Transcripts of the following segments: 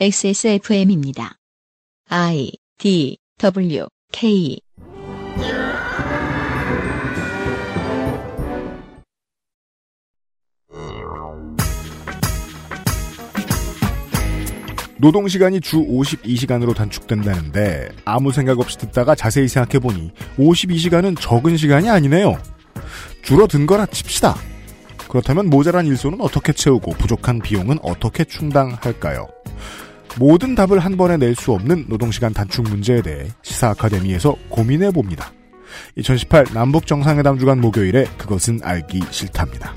XSFM입니다. I D W K 노동 시간이 주 52시간으로 단축된다는데 아무 생각 없이 듣다가 자세히 생각해 보니 52시간은 적은 시간이 아니네요. 줄어든 거라 칩시다. 그렇다면 모자란 일수는 어떻게 채우고 부족한 비용은 어떻게 충당할까요? 모든 답을 한 번에 낼 수 없는 노동시간 단축 문제에 대해 시사 아카데미에서 고민해 봅니다. 2018 남북 정상회담 주간 목요일에 그것은 알기 싫답니다.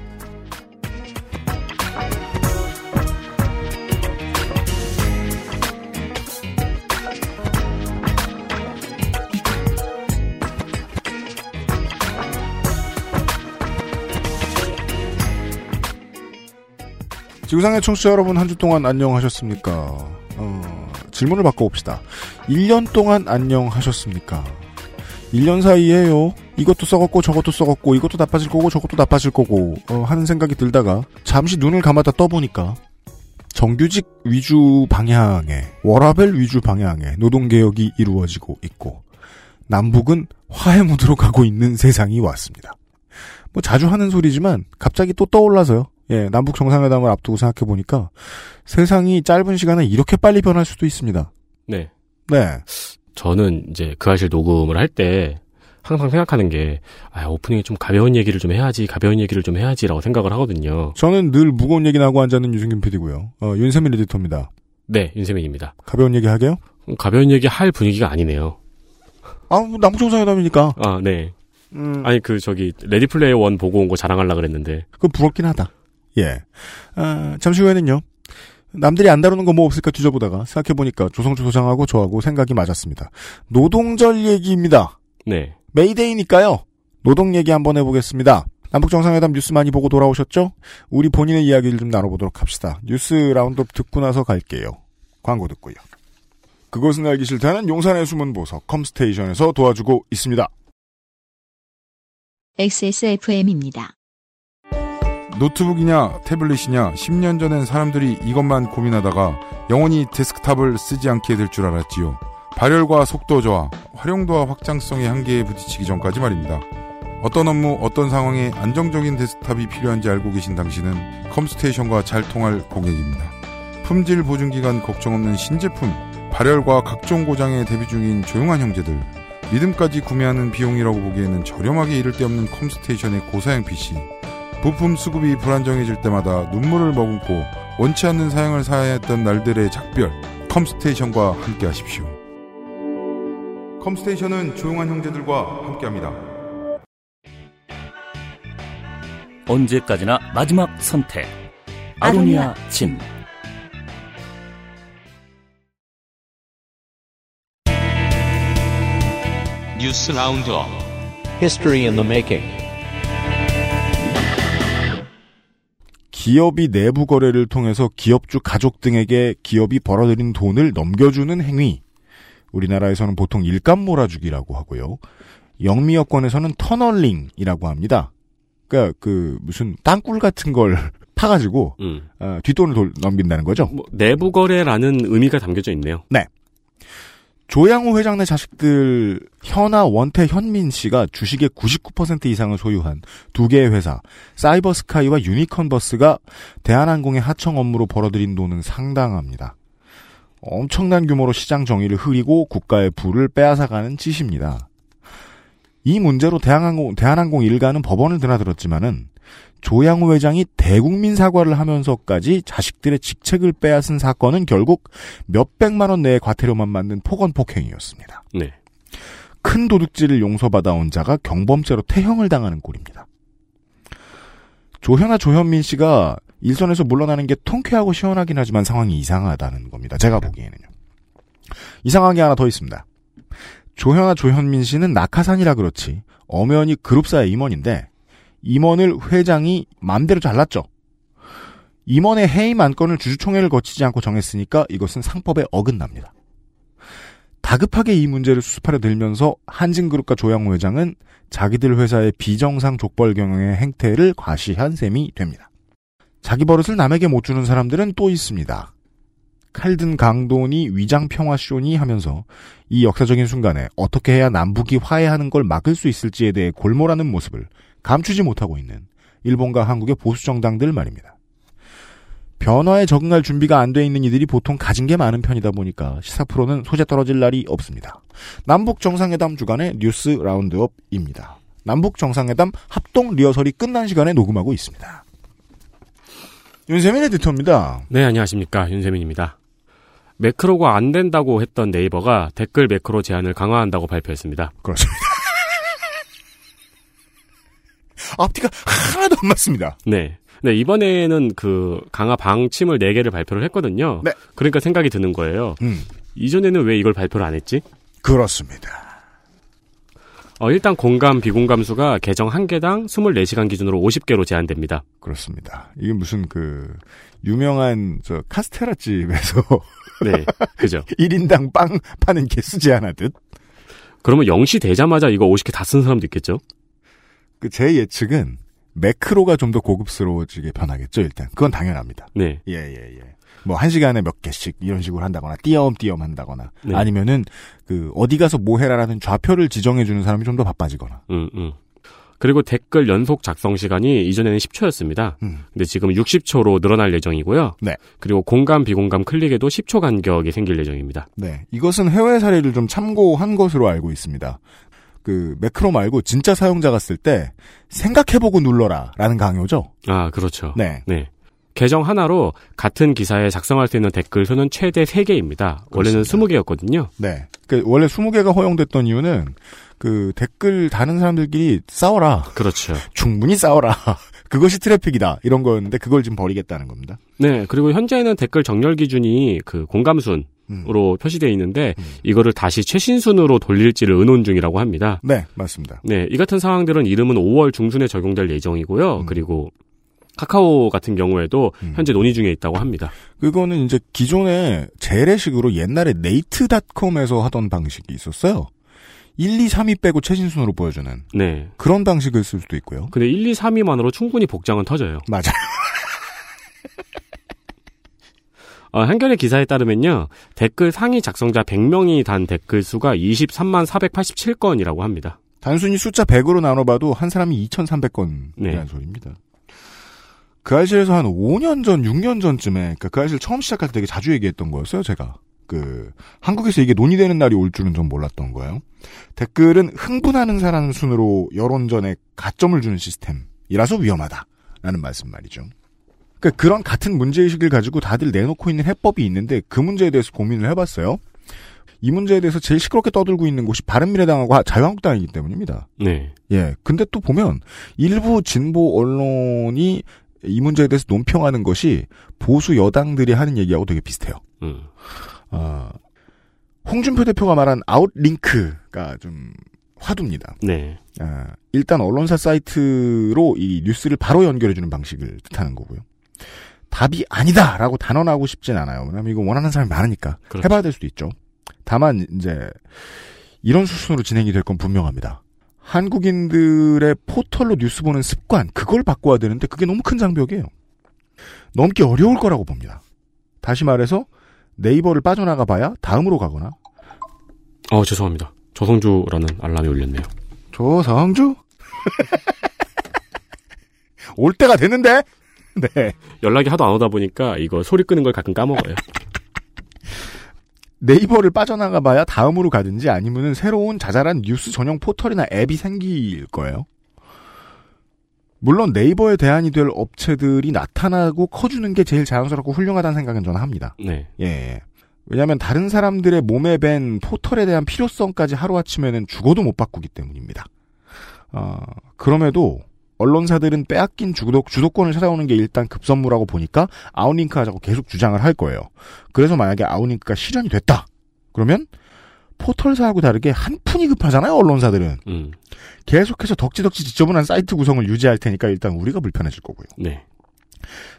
지구상의 청취자 여러분 한 주 동안 안녕하셨습니까? 어, 질문을 바꿔봅시다. 1년 동안 안녕하셨습니까? 1년 사이에요. 이것도 썩었고 저것도 썩었고 이것도 나빠질 거고 저것도 나빠질 거고 어, 하는 생각이 들다가 잠시 눈을 감았다 떠보니까 정규직 위주 방향의 워라벨 위주 방향의 노동개혁이 이루어지고 있고 남북은 화해 무드로 가고 있는 세상이 왔습니다. 뭐 자주 하는 소리지만 갑자기 또 떠올라서요. 예, 남북 정상회담을 앞두고 생각해 보니까 세상이 짧은 시간에 이렇게 빨리 변할 수도 있습니다. 네. 네. 저는 이제 그 사실 녹음을 할 때 항상 생각하는 게, 아, 오프닝에 좀 가벼운 얘기를 좀 해야지, 가벼운 얘기를 좀 해야지라고 생각을 하거든요. 저는 늘 무거운 얘기 나고 앉아있는 유승균 PD고요. 어, 윤세민 에디터입니다. 네, 윤세민입니다. 가벼운 얘기 하게요? 가벼운 얘기 할 분위기가 아니네요. 아, 뭐 남북 정상회담이니까. 아, 네. 음, 아니, 그, 저기, Ready Player One 보고 온 거 자랑하려고 그랬는데. 그건 부럽긴 하다. 예. 아, 잠시 후에는요. 남들이 안 다루는 거 뭐 없을까 뒤져보다가 생각해보니까 조성주 소장하고 저하고 생각이 맞았습니다. 노동절 얘기입니다. 네. 메이데이니까요. 노동 얘기 한번 해보겠습니다. 남북 정상회담 뉴스 많이 보고 돌아오셨죠? 우리 본인의 이야기를 좀 나눠보도록 합시다. 뉴스 roundup 듣고 나서 갈게요. 광고 듣고요. 그것은 알기 싫다는 용산의 숨은 보석 컴스테이션에서 도와주고 있습니다. XSFM입니다. 노트북이냐 태블릿이냐 10년 전엔 사람들이 이것만 고민하다가 영원히 데스크탑을 쓰지 않게 될 줄 알았지요. 발열과 속도 저하, 활용도와 확장성의 한계에 부딪히기 전까지 말입니다. 어떤 업무, 어떤 상황에 안정적인 데스크탑이 필요한지 알고 계신 당신은 컴스테이션과 잘 통할 고객입니다. 품질 보증 기간 걱정 없는 신제품, 발열과 각종 고장에 대비 중인 조용한 형제들, 믿음까지 구매하는 비용이라고 보기에는 저렴하게 이를 데 없는 컴스테이션의 고사양 PC, 부품 수급이 불안정해질 때마다 눈물을 머금고 원치 않는 사양을 사야 했던 날들의 작별 컴스테이션과 함께 하십시오. 컴스테이션은 조용한 형제들과 함께합니다. 언제까지나 마지막 선택. 아로니아 진. 뉴스 roundup History in the making. 기업이 내부 거래를 통해서 기업주 가족 등에게 기업이 벌어들인 돈을 넘겨주는 행위. 우리나라에서는 보통 일감 몰아주기라고 하고요. 영미여권에서는 터널링이라고 합니다. 그러니까 그 무슨 땅굴 같은 걸 파가지고 음. 어, 뒷돈을 돌- 넘긴다는 거죠. 뭐, 내부 거래라는 의미가 담겨져 있네요. 조양호 회장네 자식들 현아 원태 현민 씨가 주식의 99% 이상을 소유한 두 개의 회사 사이버스카이와 유니컨버스가 대한항공의 하청 업무로 벌어들인 돈은 상당합니다. 엄청난 규모로 시장 정의를 흐리고 국가의 부를 빼앗아가는 짓입니다. 이 문제로 대한항공, 대한항공 일가는 법원을 드나들었지만은 조양호 회장이 대국민 사과를 하면서까지 자식들의 직책을 빼앗은 사건은 결국 몇백만 원 내의 과태료만 맞는 폭언 폭행이었습니다. 네. 큰 도둑질을 용서받아온 자가 경범죄로 태형을 당하는 꼴입니다. 조현아 조현민 씨가 일선에서 물러나는 게 통쾌하고 시원하긴 하지만 상황이 이상하다는 겁니다. 제가 보기에는요. 이상한 게 하나 더 있습니다. 조현아 조현민 씨는 낙하산이라 그렇지 엄연히 그룹사의 임원인데 임원을 회장이 마음대로 잘랐죠. 임원의 해임 안건을 주주총회를 거치지 않고 정했으니까 이것은 상법에 어긋납니다. 다급하게 이 문제를 수습하려 들면서 한진그룹과 조양호 회장은 자기들 회사의 비정상 족벌 경영의 행태를 과시한 셈이 됩니다. 자기 버릇을 남에게 못 주는 사람들은 또 있습니다. 칼든 강돈이 위장 평화 쇼니 하면서 이 역사적인 순간에 어떻게 해야 남북이 화해하는 걸 막을 수 있을지에 대해 골몰하는 모습을 감추지 못하고 있는 일본과 한국의 보수 정당들 말입니다. 변화에 적응할 준비가 안 돼 있는 이들이 보통 가진 게 많은 편이다 보니까 시사 프로는 소재 떨어질 날이 없습니다. 남북 정상회담 주간의 뉴스 라운드업입니다. 남북 정상회담 합동 리허설이 끝난 시간에 녹음하고 있습니다. 윤세민 에디터입니다. 네, 안녕하십니까. 윤세민입니다. 매크로가 안 된다고 했던 네이버가 댓글 매크로 제한을 강화한다고 발표했습니다. 그렇습니다. 앞뒤가 하나도 안 맞습니다. 네. 네, 이번에는 그 강화 방침을 4개를 발표를 했거든요. 네. 그러니까 생각이 드는 거예요. 음, 이전에는 왜 이걸 발표를 안 했지? 그렇습니다. 어, 일단 공감, 비공감 수가 계정 한 개당 24시간 기준으로 50개로 제한됩니다. 그렇습니다. 이게 무슨 그 유명한 저 카스테라 집에서 네. 그죠. 1인당 빵 파는 개수 제한하듯 그러면 0시 되자마자 이거 50개 다 쓴 사람도 있겠죠? 그 제 예측은 매크로가 좀 더 고급스러워지게 변하겠죠, 일단. 그건 당연합니다. 네. 예, 예, 예. 뭐, 한 시간에 몇 개씩 이런 식으로 한다거나, 띄엄띄엄 한다거나, 네. 아니면은, 그, 어디 가서 뭐 해라라는 좌표를 지정해주는 사람이 좀 더 바빠지거나. 음, 음. 그리고 댓글 연속 작성 시간이 이전에는 10초였습니다. 음. 근데 지금 60초로 늘어날 예정이고요. 네. 그리고 공감, 비공감 클릭에도 10초 간격이 생길 예정입니다. 네. 이것은 해외 사례를 좀 참고한 것으로 알고 있습니다. 그, 매크로 말고 진짜 사용자가 쓸 때, 생각해보고 눌러라, 라는 강요죠. 아, 그렇죠. 네. 네. 계정 하나로 같은 기사에 작성할 수 있는 댓글 수는 최대 3개입니다. 원래는 그렇습니다. 20개였거든요. 네. 그, 원래 20개가 허용됐던 이유는, 그, 댓글 다는 사람들끼리 싸워라. 그렇죠. 충분히 싸워라. 그것이 트래픽이다. 이런 거였는데, 그걸 지금 버리겠다는 겁니다. 네. 그리고 현재는 댓글 정렬 기준이 그 공감순 으로 음. 표시되어 있는데 음. 이거를 다시 최신순으로 돌릴지를 의논 중이라고 합니다. 네, 맞습니다. 네, 이 같은 상황들은 이름은 5월 중순에 적용될 예정이고요. 음. 그리고 카카오 같은 경우에도 음. 현재 논의 중에 있다고 합니다. 그거는 이제 기존에 재래식으로 옛날에 네이트닷컴에서 하던 방식이 있었어요. 1, 2, 3위 빼고 최신순으로 보여주는 네. 그런 방식을 쓸 수도 있고요. 근데 1, 2, 3위만으로 충분히 복장은 터져요. 맞아요. 어, 한겨레 기사에 따르면요. 댓글 상위 작성자 100명이 단 댓글 수가 23만 487건이라고 합니다. 단순히 숫자 100으로 나눠봐도 한 사람이 2,300건이라는 네. 소리입니다. 그 알실에서 한 5년 전, 6년 전쯤에, 그러니까 그 알실 처음 시작할 때 되게 자주 얘기했던 거였어요, 제가. 그, 한국에서 이게 논의되는 날이 올 줄은 좀 몰랐던 거예요. 댓글은 흥분하는 사람 순으로 여론전에 가점을 주는 시스템이라서 위험하다. 라는 말씀 말이죠. 그러니까 그런 같은 문제의식을 가지고 다들 내놓고 있는 해법이 있는데 그 문제에 대해서 고민을 해봤어요. 이 문제에 대해서 제일 시끄럽게 떠들고 있는 곳이 바른미래당하고 자유한국당이기 때문입니다. 네. 예. 근데 또 보면 일부 진보 언론이 이 문제에 대해서 논평하는 것이 보수 여당들이 하는 얘기하고 되게 비슷해요. 음. 어, 홍준표 대표가 말한 아웃링크가 좀 화두입니다. 네. 아, 일단 언론사 사이트로 이 뉴스를 바로 연결해주는 방식을 뜻하는 거고요. 답이 아니다라고 단언하고 싶진 않아요. 왜냐하면 이거 원하는 사람이 많으니까 그렇죠. 해봐야 될 수도 있죠. 다만 이제 이런 수순으로 진행이 될 건 분명합니다. 한국인들의 포털로 뉴스 보는 습관 그걸 바꿔야 되는데 그게 너무 큰 장벽이에요. 넘기 어려울 거라고 봅니다. 다시 말해서 네이버를 빠져나가 봐야 다음으로 가거나 어, 죄송합니다. 조성주라는 알람이 울렸네요. 조성주 올 때가 됐는데 네 연락이 하도 안 오다 보니까 이거 소리 끄는 걸 가끔 까먹어요. 네이버를 빠져나가 봐야 다음으로 가든지 아니면은 새로운 자잘한 뉴스 전용 포털이나 앱이 생길 거예요. 물론 네이버에 대안이 될 업체들이 나타나고 커주는 게 제일 자연스럽고 훌륭하다는 생각은 저는 합니다. 네. 예. 왜냐하면 다른 사람들의 몸에 밴 포털에 대한 필요성까지 하루아침에는 죽어도 못 바꾸기 때문입니다. 어, 그럼에도 언론사들은 빼앗긴 주도, 주도권을 찾아오는 게 일단 급선무라고 보니까 outlink 하자고 계속 주장을 할 거예요. 그래서 만약에 outlink가 실현이 됐다. 그러면 포털사하고 다르게 한 푼이 급하잖아요, 언론사들은. 음. 계속해서 덕지덕지 지저분한 사이트 구성을 유지할 테니까 일단 우리가 불편해질 거고요. 네.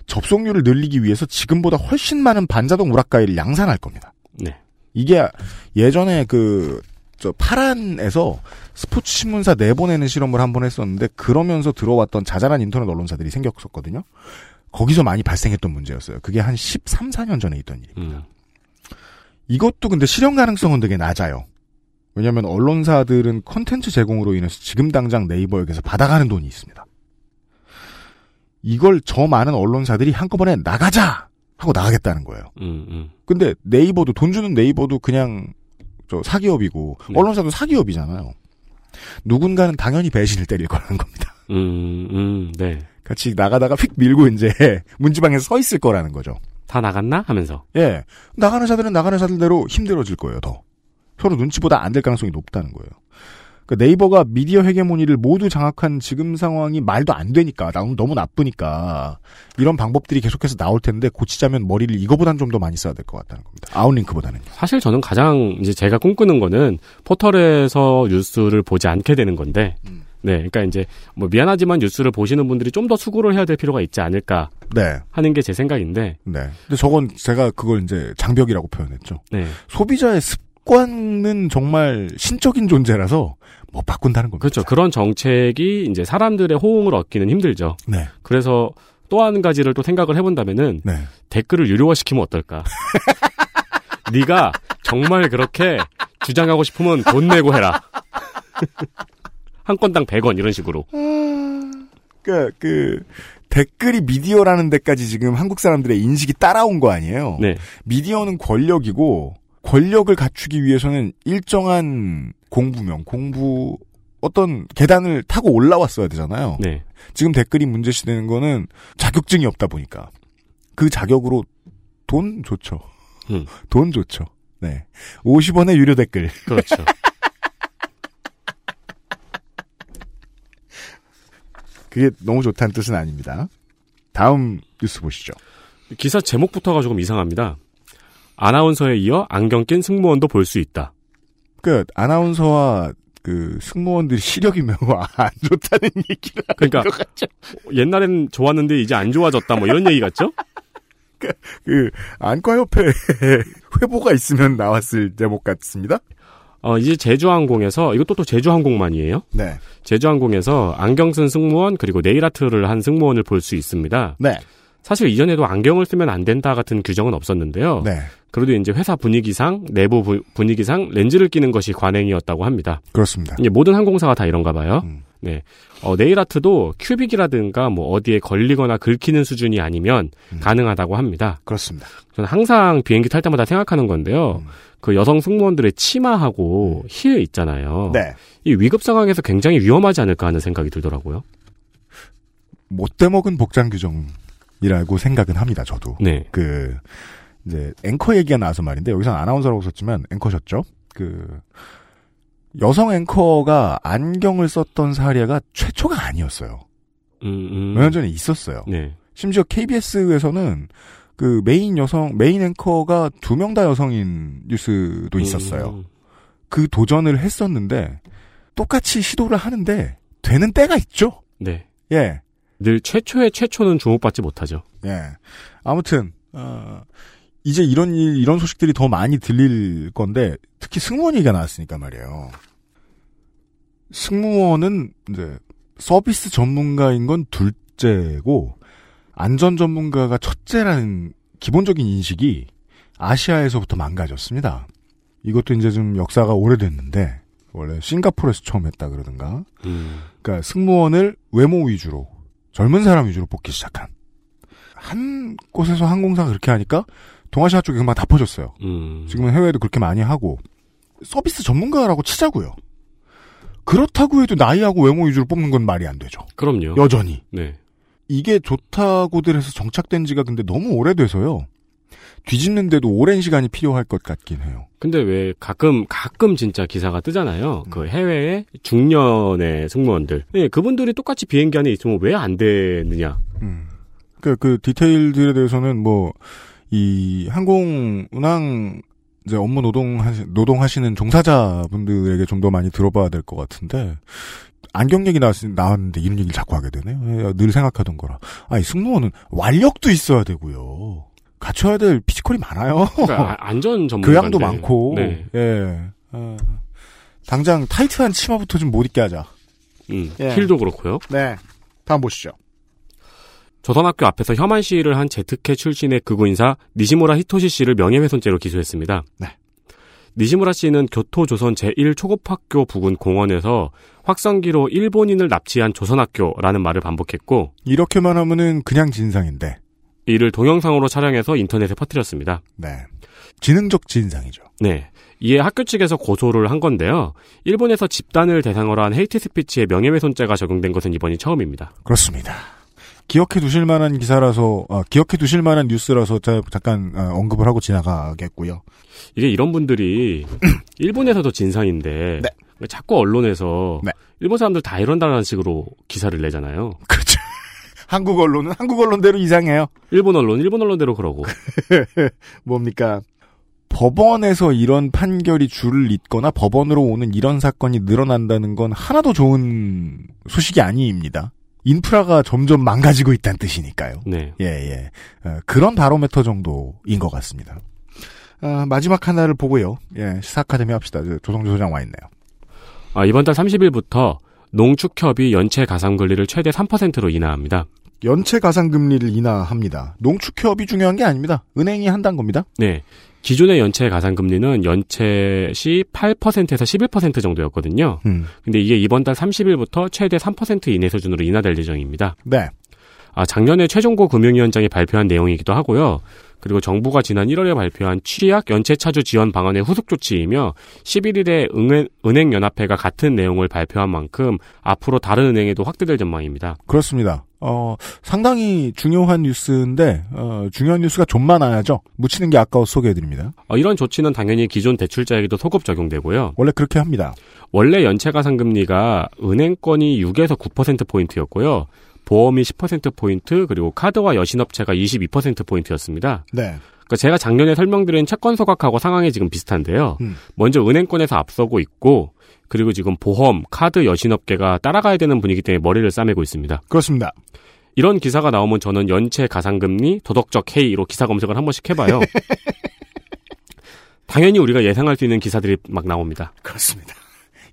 접속률을 늘리기 위해서 지금보다 훨씬 많은 반자동 우라까이를 양산할 겁니다. 네. 이게 예전에 그, 저, 파란에서 스포츠 신문사 내보내는 실험을 한 번 했었는데, 그러면서 들어왔던 자잘한 인터넷 언론사들이 생겼었거든요. 거기서 많이 발생했던 문제였어요. 그게 한 13, 14년 전에 있던 일입니다. 음. 이것도 근데 실현 가능성은 되게 낮아요. 왜냐하면 언론사들은 콘텐츠 제공으로 인해서 지금 당장 네이버에게서 받아가는 돈이 있습니다. 이걸 저 많은 언론사들이 한꺼번에 나가자 하고 나가겠다는 거예요. 음, 음. 근데 네이버도 돈 주는 네이버도 그냥 저 사기업이고 네. 언론사도 사기업이잖아요. 누군가는 당연히 배신을 때릴 거라는 겁니다. 음, 음, 네. 같이 나가다가 휙 밀고 이제 문지방에 서 있을 거라는 거죠. 다 나갔나? 하면서. 예. 나가는 자들은 나가는 자들대로 힘들어질 거예요, 더. 서로 눈치보다 안 될 가능성이 높다는 거예요. 그러니까 네이버가 미디어 헤게모니를 모두 장악한 지금 상황이 말도 안 되니까, 너무, 너무 나쁘니까, 이런 방법들이 계속해서 나올 텐데, 고치자면 머리를 이거보단 좀 더 많이 써야 될 것 같다는 겁니다. 아웃링크보다는요. 사실 저는 가장 이제 제가 꿈꾸는 거는 포털에서 뉴스를 보지 않게 되는 건데, 음. 네, 그러니까 이제 뭐 미안하지만 뉴스를 보시는 분들이 좀 더 수고를 해야 될 필요가 있지 않을까 네. 하는 게 제 생각인데, 네. 근데 저건 제가 그걸 이제 장벽이라고 표현했죠. 네, 소비자의 습 관은 정말 신적인 존재라서 못 바꾼다는 겁니다. 그렇죠. 그런 정책이 이제 사람들의 호응을 얻기는 힘들죠. 네. 그래서 또 한 가지를 또 생각을 해본다면은 네. 댓글을 유료화시키면 어떨까? 네가 정말 그렇게 주장하고 싶으면 돈 내고 해라. 한 건당 100원 이런 식으로. 그, 그, 댓글이 미디어라는 데까지 지금 한국 사람들의 인식이 따라온 거 아니에요? 네. 미디어는 권력이고, 권력을 갖추기 위해서는 일정한 공부명, 공부, 어떤 계단을 타고 올라왔어야 되잖아요. 네. 지금 댓글이 문제시 되는 거는 자격증이 없다 보니까. 그 자격으로 돈 좋죠. 음. 돈 좋죠. 네. 50원의 유료 댓글. 그렇죠. 그게 너무 좋다는 뜻은 아닙니다. 다음 뉴스 보시죠. 기사 제목부터가 조금 이상합니다. 아나운서에 이어 안경 낀 승무원도 볼 수 있다. 그 아나운서와 그 승무원들이 시력이 매우 안 좋다는 얘기를 그러니까. 옛날엔 좋았는데 이제 안 좋아졌다 뭐 이런 얘기 같죠? 그 안과협회 회보가 있으면 나왔을 제목 같습니다. 어, 이제 제주항공에서 이것도 또 제주항공만이에요. 네, 제주항공에서 안경 쓴 승무원 그리고 네일 아트를 한 승무원을 볼 수 있습니다. 네, 사실 이전에도 안경을 쓰면 안 된다 같은 규정은 없었는데요. 네, 그래도 이제 회사 분위기상 내부 부- 분위기상 렌즈를 끼는 것이 관행이었다고 합니다. 그렇습니다. 이게 모든 항공사가 다 이런가 봐요. 음. 네. 어, 네일 아트도 큐빅이라든가 뭐 어디에 걸리거나 긁히는 수준이 아니면 음. 가능하다고 합니다. 그렇습니다. 저는 항상 비행기 탈 때마다 생각하는 건데요. 음. 그 여성 승무원들의 치마하고 힐 있잖아요. 네, 이 위급 상황에서 굉장히 위험하지 않을까 하는 생각이 들더라고요. 못돼 먹은 복장 규정 이라고 생각은 합니다. 저도 네. 그 이제 앵커 얘기가 나와서 말인데 여기서는 아나운서라고 썼지만 앵커셨죠. 그 여성 앵커가 안경을 썼던 사례가 최초가 아니었어요. 음, 음. 몇년 전에 있었어요. 네. 심지어 KBS에서는 그 메인 여성 메인 앵커가 두 명 다 여성인 뉴스도 있었어요. 음, 그 도전을 했었는데 똑같이 시도를 하는데 되는 때가 있죠. 네. 예, 늘 최초의 최초는 주목받지 못하죠. 예. 아무튼 어, 이제 이런 일 이런 소식들이 더 많이 들릴 건데 특히 승무원 얘기가 나왔으니까 말이에요. 승무원은 이제 서비스 전문가인 건 둘째고 안전 전문가가 첫째라는 기본적인 인식이 아시아에서부터 망가졌습니다. 이것도 이제 좀 역사가 오래됐는데 원래 싱가포르에서 처음 했다 그러든가. 음. 그러니까 승무원을 외모 위주로 젊은 사람 위주로 뽑기 시작한 한 곳에서 항공사가 그렇게 하니까 동아시아 쪽에 금방 다 퍼졌어요. 음. 지금은 해외에도 그렇게 많이 하고 서비스 전문가라고 치자고요. 그렇다고 해도 나이하고 외모 위주로 뽑는 건 말이 안 되죠. 그럼요. 여전히 네. 이게 좋다고들 해서 정착된 지가 근데 너무 오래돼서요. 뒤집는데도 오랜 시간이 필요할 것 같긴 해요. 근데 왜 가끔 가끔 진짜 기사가 뜨잖아요. 음. 그 해외의 중년의 승무원들. 네, 그분들이 똑같이 비행기 안에 있으면 왜 안 되느냐. 음. 그, 그 디테일들에 대해서는 뭐, 이 항공 운항 이제 업무 노동하시, 노동하시는 종사자분들에게 좀 더 많이 들어봐야 될 것 같은데, 안경 얘기 나왔, 나왔는데 이런 얘기를 자꾸 하게 되네요. 예, 늘 생각하던 거라. 아니, 승무원은 완력도 있어야 되고요. 갖춰야 될 피지컬이 많아요. 그러니까 아- 안전 전문가. 교양도 많고, 네. 예. 어, 당장 타이트한 치마부터 좀 못 입게 하자. 음, 예. 힐도 그렇고요. 네. 다음 보시죠. 조선학교 앞에서 혐한 시위를 한 제트케 출신의 극우 인사 니시무라 히토시 씨를 명예훼손죄로 기소했습니다. 네. 니시무라 씨는 교토조선 제1초급학교 부근 공원에서 확성기로 일본인을 납치한 조선학교라는 말을 반복했고 이렇게만 하면은 그냥 진상인데. 이를 동영상으로 촬영해서 인터넷에 퍼뜨렸습니다. 네. 지능적 진상이죠. 네. 이에 학교 측에서 고소를 한 건데요. 일본에서 집단을 대상으로 한 헤이트 스피치에 명예훼손죄가 적용된 것은 이번이 처음입니다. 그렇습니다. 기억해 두실 만한 기사라서, 어, 기억해 두실 만한 뉴스라서 자- 잠깐 어, 언급을 하고 지나가겠고요. 이게 이런 분들이 일본에서도 진상인데 네. 자꾸 언론에서 네. 일본 사람들 다 이런다는 식으로 기사를 내잖아요. 그렇죠. 한국 언론은 한국 언론대로 이상해요. 일본 언론 일본 언론대로 그러고 뭡니까? 법원에서 이런 판결이 줄을 잇거나 법원으로 오는 이런 사건이 늘어난다는 건 하나도 좋은 소식이 아니입니다. 인프라가 점점 망가지고 있다는 뜻이니까요. 네. 예, 예. 어, 그런 바로메터 정도인 것 같습니다. 아, 마지막 하나를 보고요. 예, 시사 아카데미 합시다. 저 조성주 소장 와 있네요. 아, 이번 달 30일부터 농축협이 연체 가상 권리를 최대 3%로 인하합니다. 연체 가상금리를 인하합니다. 농축협이 중요한 게 아닙니다. 은행이 한다는 겁니다. 네. 기존의 연체 가상 금리는 연체 시 8%에서 11% 정도였거든요. 음, 근데 이게 이번 달 30일부터 최대 3% 이내 수준으로 인하될 예정입니다. 네. 아, 작년에 최종고 금융위원장이 발표한 내용이기도 하고요. 그리고 정부가 지난 1월에 발표한 취약 연체 차주 지원 방안의 후속 조치이며 11일에 은행, 은행연합회가 같은 내용을 발표한 만큼 앞으로 다른 은행에도 확대될 전망입니다. 그렇습니다. 어, 상당히 중요한 뉴스인데, 어, 중요한 뉴스가 좀 많아야죠. 묻히는 게 아까워서 소개해드립니다. 어, 이런 조치는 당연히 기존 대출자에게도 소급 적용되고요. 원래 그렇게 합니다. 원래 연체 가상금리가 은행권이 6에서 9%포인트였고요. 보험이 10%포인트, 그리고 카드와 여신업체가 22%포인트였습니다. 네. 그러니까 제가 작년에 설명드린 채권 소각하고 상황이 지금 비슷한데요. 음. 먼저 은행권에서 앞서고 있고, 그리고 지금 보험, 카드 여신업계가 따라가야 되는 분위기 때문에 머리를 싸매고 있습니다. 그렇습니다. 이런 기사가 나오면 저는 연체 가상금리, 도덕적 해이로 기사 검색을 한 번씩 해봐요. 당연히 우리가 예상할 수 있는 기사들이 막 나옵니다. 그렇습니다.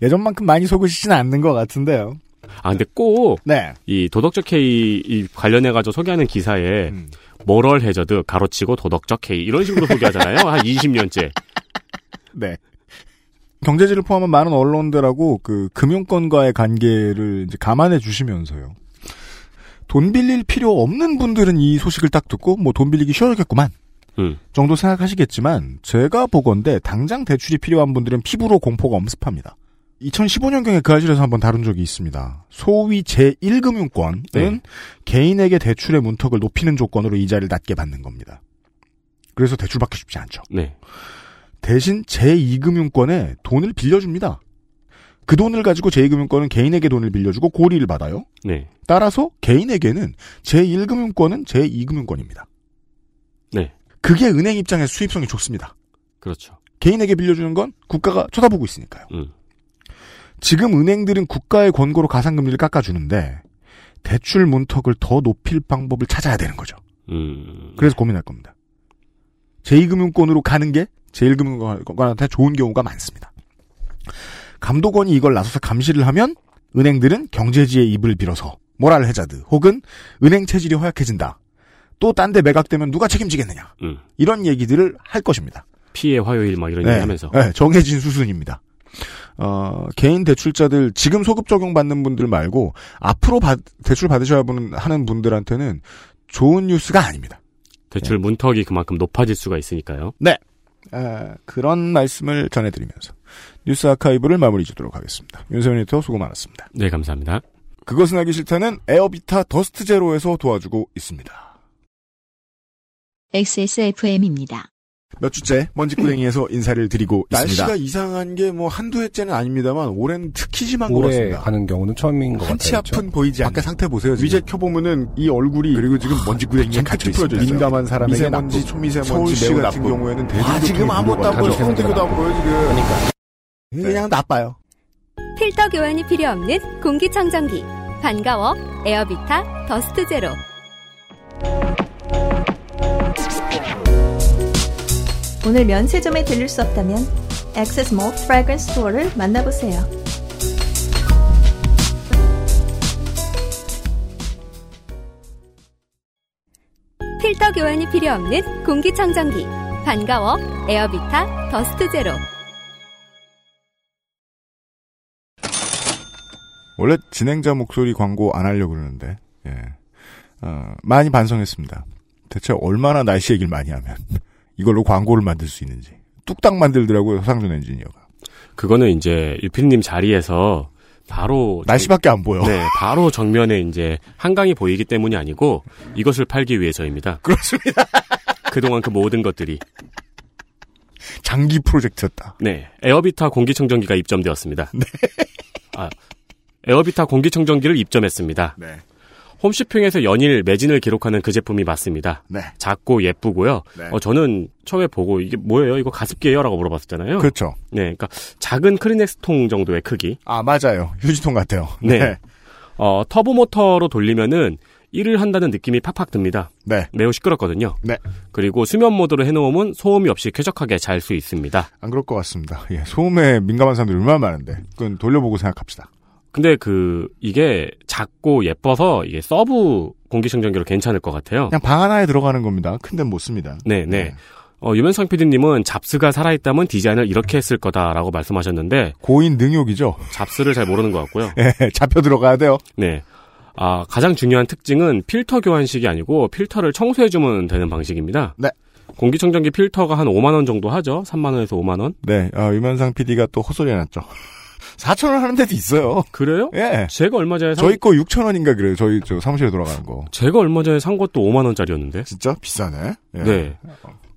예전만큼 많이 속으시지는 않는 것 같은데요. 아, 근데 꼭, 네. 이 도덕적 K 이 관련해 가지고 소개하는 기사에, 음. 모럴 해저드, 가로치고 도덕적 K, 이런 식으로 소개하잖아요. 한 20년째. 네. 경제지를 포함한 많은 언론들하고 그 금융권과의 관계를 이제 감안해 주시면서요. 돈 빌릴 필요 없는 분들은 이 소식을 딱 듣고 뭐 돈 빌리기 쉬워졌겠구만 음. 정도 생각하시겠지만 제가 보건데 당장 대출이 필요한 분들은 피부로 공포가 엄습합니다. 2015년경에 그 아실에서 한번 다룬 적이 있습니다. 소위 제1금융권은 네. 개인에게 대출의 문턱을 높이는 조건으로 이자를 낮게 받는 겁니다. 그래서 대출받기 쉽지 않죠. 네. 대신 제2금융권에 돈을 빌려줍니다. 그 돈을 가지고 제2금융권은 개인에게 돈을 빌려주고 고리를 받아요. 네. 따라서 개인에게는 제1금융권은 제2금융권입니다. 네. 그게 은행 입장에서 수입성이 좋습니다. 그렇죠. 개인에게 빌려주는 건 국가가 쳐다보고 있으니까요. 음. 지금 은행들은 국가의 권고로 가상금리를 깎아주는데 대출 문턱을 더 높일 방법을 찾아야 되는 거죠. 음. 그래서 고민할 겁니다. 제2금융권으로 가는 게 제1금융권한테 좋은 경우가 많습니다. 감독원이 이걸 나서서 감시를 하면 은행들은 경제지의 입을 빌어서 모랄 해자드 혹은 은행 체질이 허약해진다. 또 딴 데 매각되면 누가 책임지겠느냐. 음. 이런 얘기들을 할 것입니다. 피해 화요일 막 이런 네, 얘기 하면서. 네, 정해진 수순입니다. 어, 개인 대출자들 지금 소급 적용 받는 분들 말고 앞으로 받- 대출 받으셔야 하는 분들한테는 좋은 뉴스가 아닙니다. 대출 문턱이 그만큼 높아질 수가 있으니까요. 아, 그런 말씀을 전해드리면서 뉴스 아카이브를 마무리 짓도록 하겠습니다. 윤세민 리터 수고 많았습니다. 네, 감사합니다. 그것은 하기 싫다는 에어비타 더스트 제로에서 도와주고 있습니다. XSFM입니다. 몇 주째 먼지구덩이에서 인사를 드리고 있습니다. 날씨가 이상한 게 뭐 한두 해째는 아닙니다만 올해는 특히 심한 것 같습니다. 가는 경우는 처음인 것 한치 같아요. 앞은 보이지 않는 밖에 상태 보세요. 지금. 위제 켜보면은 이 얼굴이 그리고 지금 먼지구덩이에 갇혀 있습니다. 민감한 사람에게 미세먼지, 나쁘고. 초미세먼지 서울시 매우 같은 나쁜. 경우에는 아, 대중교통이 지금 아무것도 안 보여. 손대기도 안 보여 지금. 그러니까. 그냥 나빠요. 필터 교환이 필요 없는 공기청정기. 반가워. 에어비타 더스트 제로. 오늘 면세점에 들릴 수 없다면 XS몰 fragrance store를 만나보세요. 교환이 필요 없는 공기청정기. 반가워 에어비타 더스트 제로. 원래 진행자 목소리 광고 안 하려고 그러는데, 예. 어, 많이 반성했습니다. 대체 얼마나 날씨 얘기를 많이 하면 이걸로 광고를 만들 수 있는지. 뚝딱 만들더라고요, 상준 엔지니어가. 그거는 이제 유피님 자리에서 바로 날씨밖에 안 보여. 네, 바로 정면에 이제 한강이 보이기 때문이 아니고 이것을 팔기 위해서입니다. 그렇습니다. 그동안 그 모든 것들이 장기 프로젝트였다. 네, 에어비타 공기청정기가 입점되었습니다. 네. 아, 에어비타 공기청정기를 입점했습니다. 네. 홈쇼핑에서 연일 매진을 기록하는 그 제품이 맞습니다. 네. 작고 예쁘고요. 네. 어, 저는 처음에 보고 이게 뭐예요? 이거 가습기예요?라고 물어봤었잖아요. 그렇죠. 네, 그러니까 작은 크리넥스 통 정도의 크기. 아, 맞아요. 휴지통 같아요. 네. 어, 터보 모터로 돌리면은 일을 한다는 느낌이 팍팍 듭니다. 네. 매우 시끄럽거든요. 네. 그리고 수면 모드로 해놓으면 소음이 없이 쾌적하게 잘 수 있습니다. 안 그럴 것 같습니다. 예, 소음에 민감한 사람들이 얼마나 많은데. 그건 돌려보고 생각합시다. 근데 그 이게 작고 예뻐서 이게 sub 공기청정기로 괜찮을 것 같아요. 그냥 방 하나에 들어가는 겁니다. 큰 데는 못 씁니다. 네, 네. 어, 유면상 PD님은 잡스가 살아있다면 디자인을 이렇게 했을 거다라고 말씀하셨는데 고인 능욕이죠. 잡스를 잘 모르는 것 같고요. 예, 잡혀 들어가야 돼요. 네. 아, 가장 중요한 특징은 필터 교환식이 아니고 필터를 청소해주면 되는 방식입니다. 네. 공기청정기 필터가 한 5만원 정도 하죠. 3만원에서 5만원. 네, 어, 유면상 PD가 또 헛소리 해놨죠. 4천 원 하는 데도 있어요. 그래요? 예. 제가 얼마 전에 산, 저희 거 6천 원인가 그래요. 저희 저 사무실에 돌아가는 거. 제가 얼마 전에 산 것도 5만 원짜리였는데. 진짜 비싸네. 예. 네.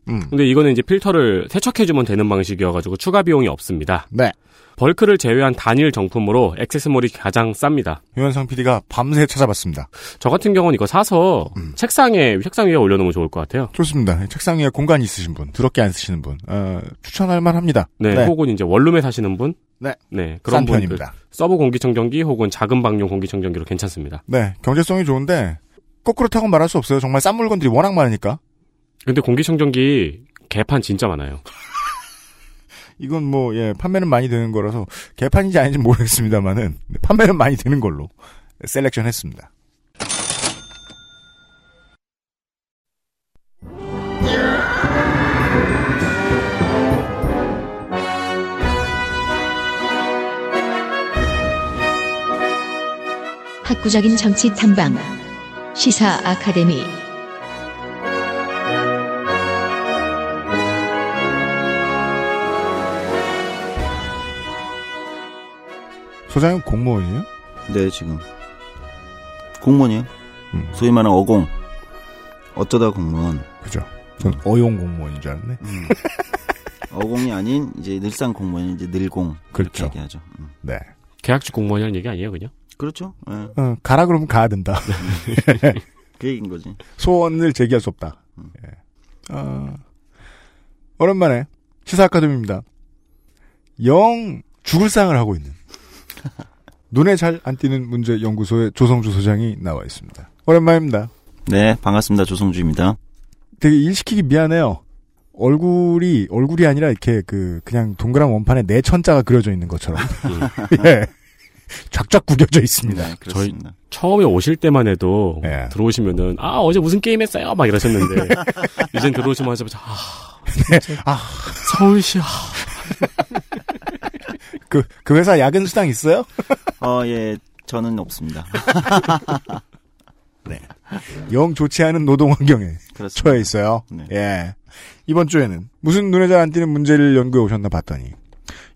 음. 근데 이거는 이제 필터를 세척해주면 되는 방식이어가지고 추가 비용이 없습니다. 네. bulk를 제외한 단일 정품으로 액세스몰이 가장 쌉니다. 유면상 PD가 밤새 찾아봤습니다. 저 같은 경우는 이거 사서 음. 책상에 책상 위에 올려놓으면 좋을 것 같아요. 좋습니다. 책상 위에 공간이 있으신 분, 더럽게 안 쓰시는 분, 어, 추천할 만합니다. 네, 혹은 이제 원룸에 사시는 분, 네. 네 그런 싼 편입니다. sub 공기청정기 혹은 작은 방용 공기청정기로 괜찮습니다. 네, 경제성이 좋은데 거꾸로 타고 말할 수 없어요. 정말 싼 물건들이 워낙 많으니까. 근데 공기청정기 개판 진짜 많아요. 이건 뭐, 예, 판매는 많이 되는 거라서, 개판인지 아닌지 모르겠습니다만은, 판매는 많이 되는 걸로, 셀렉션 했습니다. 학구적인 정치 탐방. 시사 아카데미. 소장님 공무원이에요? 네, 지금. 공무원이요? 음. 소위 말하는 어공. 어쩌다 공무원. 그죠. 전 어용 공무원인 줄 알았네. 음. 어공이 아닌 이제 늘상 공무원이 이제 늘공. 그렇죠. 이렇게 얘기하죠. 음. 네. 계약직 공무원이라는 얘기 아니에요, 그냥? 그렇죠. 예. 어, 가라 그러면 가야 된다. 그 얘기인 거지. 소원을 제기할 수 없다. 예. 어, 오랜만에 시사 아카데미입니다. 영 죽을 상을 하고 있는 눈에 잘 안 띄는 문제 연구소의 조성주 소장이 나와 있습니다. 오랜만입니다. 네, 반갑습니다. 조성주입니다. 되게 일 시키기 미안해요. 얼굴이 얼굴이 아니라 이렇게 그 그냥 동그란 원판에 네 천자가 그려져 있는 것처럼 예. 쫙쫙 구겨져 있습니다. 네, 그렇습니다. 처음에 오실 때만 해도 예. 들어오시면은 아 어제 무슨 게임 했어요 막 이러셨는데 이젠 들어오시면서 아, 아, 서울시 아, 그, 그 회사 야근 수당 있어요? 어, 예, 저는 없습니다. 영 좋지 않은 노동 환경에 그렇습니다. 처해 있어요. 네. 예. 이번 주에는 무슨 눈에 잘 안 띄는 문제를 연구해 오셨나 봤더니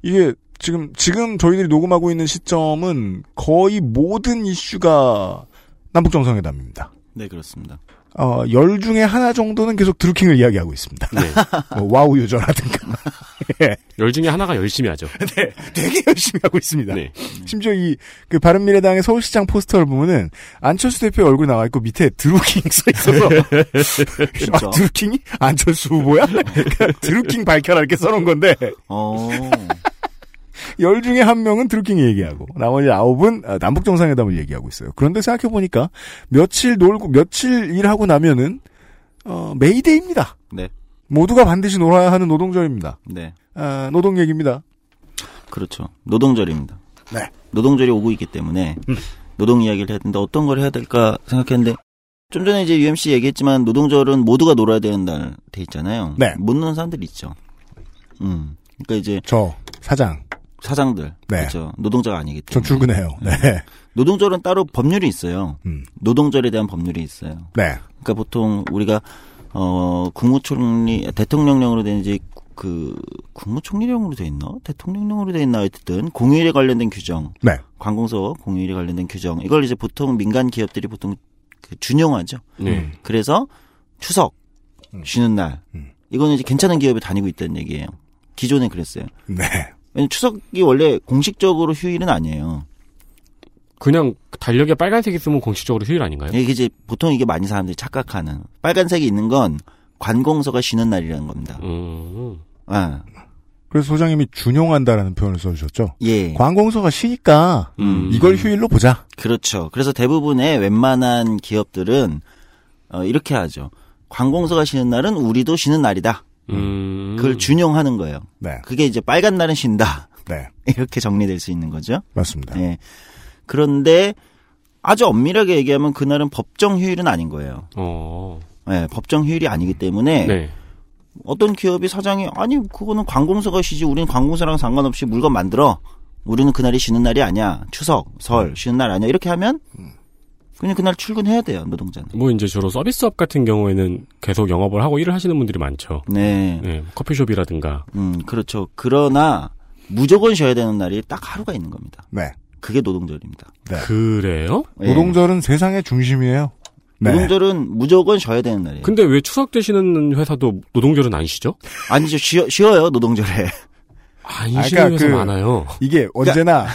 이게 지금 지금 저희들이 녹음하고 있는 시점은 거의 모든 이슈가 남북 정상회담입니다. 네, 그렇습니다. 어, 열 중에 하나 정도는 계속 드루킹을 이야기하고 있습니다. 네. 뭐 와우 유저라든가. 예. 열 중에 하나가 열심히 하죠. 네, 되게 열심히 하고 있습니다. 네. 심지어 이, 그, 바른미래당의 서울시장 포스터를 보면은, 안철수 대표 얼굴 나와 있고 밑에 드루킹 써 있어서. 아, 드루킹이? 안철수 후보야? 드루킹 밝혀라 이렇게 써놓은 건데, 어, 열 중에 한 명은 드루킹 얘기하고, 나머지 아홉은 아, 남북 정상회담을 얘기하고 있어요. 그런데 생각해 보니까, 며칠 놀고, 며칠 일하고 나면은, 어, 메이데이입니다. 네, 모두가 반드시 놀아야 하는 노동절입니다. 네. 아, 노동 얘기입니다. 그렇죠. 노동절입니다. 네. 노동절이 오고 있기 때문에 노동 이야기를 해야 되는데 어떤 걸 해야 될까 생각했는데 좀 전에 이제 UMC 얘기했지만 노동절은 모두가 놀아야 되는 날 돼 있잖아요. 네. 못 노는 사람들 있죠. 음. 그러니까 이제 저 사장. 사장들. 네. 그렇죠. 노동자가 아니기 전 때문에. 출근해요. 네. 노동절은 따로 법률이 있어요. 음. 노동절에 대한 법률이 있어요. 네. 그러니까 보통 우리가 어 국무총리 대통령령으로 된 이제 그 국무총리령으로 돼 있나 대통령령으로 돼 있나 하여튼 공휴일에 관련된 규정 네. 관공서 공휴일에 관련된 규정 이걸 이제 보통 민간 기업들이 보통 그 준용하죠. 네. 그래서 추석 음. 쉬는 날 음. 이거는 이제 괜찮은 기업에 다니고 있다는 얘기예요. 기존에 그랬어요. 네. 왜냐면 추석이 원래 공식적으로 휴일은 아니에요. 그냥 달력에 빨간색 있으면 공식적으로 휴일 아닌가요? 이게 이제 보통 이게 많이 사람들이 착각하는 빨간색이 있는 건 관공서가 쉬는 날이라는 겁니다. 음. 아, 그래서 소장님이 준용한다라는 표현을 써주셨죠. 예. 관공서가 쉬니까 음. 이걸 휴일로 보자. 그렇죠. 그래서 대부분의 웬만한 기업들은 어, 이렇게 하죠. 관공서가 쉬는 날은 우리도 쉬는 날이다. 음. 그걸 준용하는 거예요. 네. 그게 이제 빨간 날은 쉰다. 네. 이렇게 정리될 수 있는 거죠. 맞습니다. 예. 그런데 아주 엄밀하게 얘기하면 그날은 법정 휴일은 아닌 거예요. 어. 예, 법정 휴일이 아니기 때문에 네. 어떤 기업이 사장이 아니 그거는 관공서가 쉬지 우리는 관공서랑 상관없이 물건 만들어 우리는 그날이 쉬는 날이 아니야 추석 설 쉬는 날 아니야 이렇게 하면 그냥 그날 출근해야 돼요 노동자는 뭐 이제 주로 서비스업 같은 경우에는 계속 영업을 하고 일을 하시는 분들이 많죠. 네, 네. 커피숍이라든가. 음 그렇죠 그러나 무조건 쉬어야 되는 날이 딱 하루가 있는 겁니다 네. 그게 노동절입니다 네. 그래요? 예. 노동절은 세상의 중심이에요. 네. 노동절은 무조건 쉬어야 되는 날이에요 근데 왜 추석 때 쉬는 회사도 노동절은 안 쉬죠? 아니죠 쉬어, 쉬어요 노동절에 안 아, 쉬는 그러니까 회사 그- 많아요. 이게 언제나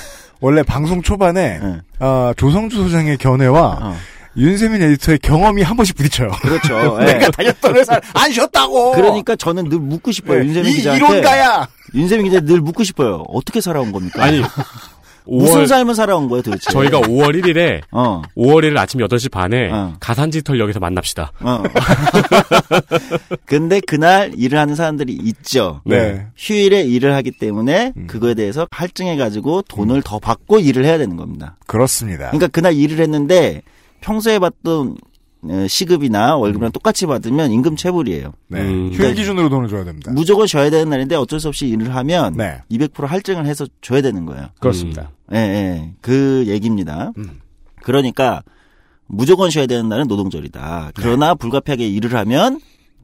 원래 방송 초반에 예. 아, 조성주 소장의 견해와 어. 윤세민 에디터의 경험이 한 번씩 부딪혀요. 그렇죠 예. 내가 다녔던 회사 안 쉬었다고. 그러니까 저는 늘 묻고 싶어요 네, 윤세민 이 기자한테 이론가야. 윤세민 기자 늘 묻고 싶어요 어떻게 살아온 겁니까 아니, 무슨 5월, 삶을 살아온 거예요 도대체 저희가 5월 1일에, 어 5월 1일 아침 8시 반에 어. 가산지털역에서 만납시다. 어. 근데 그날 일을 하는 사람들이 있죠. 네. 휴일에 일을 하기 때문에 음. 그거에 대해서 할증해 가지고 돈을 더 받고 일을 해야 되는 겁니다. 그렇습니다. 그러니까 그날 일을 했는데 평소에 받던 어, 시급이나 월급이랑 똑같이 받으면 임금 체불이에요. 네. 음. 휴일 기준으로 돈을 줘야 됩니다. 무조건 쉬어야 되는 날인데 어쩔 수 없이 일을 하면 네. 200% 할증을 해서 줘야 되는 거예요. 그렇습니다. 예, 예. 그 얘기입니다. 음. 그러니까 무조건 쉬어야 되는 날은 노동절이다. 그러나 불가피하게 일을 하면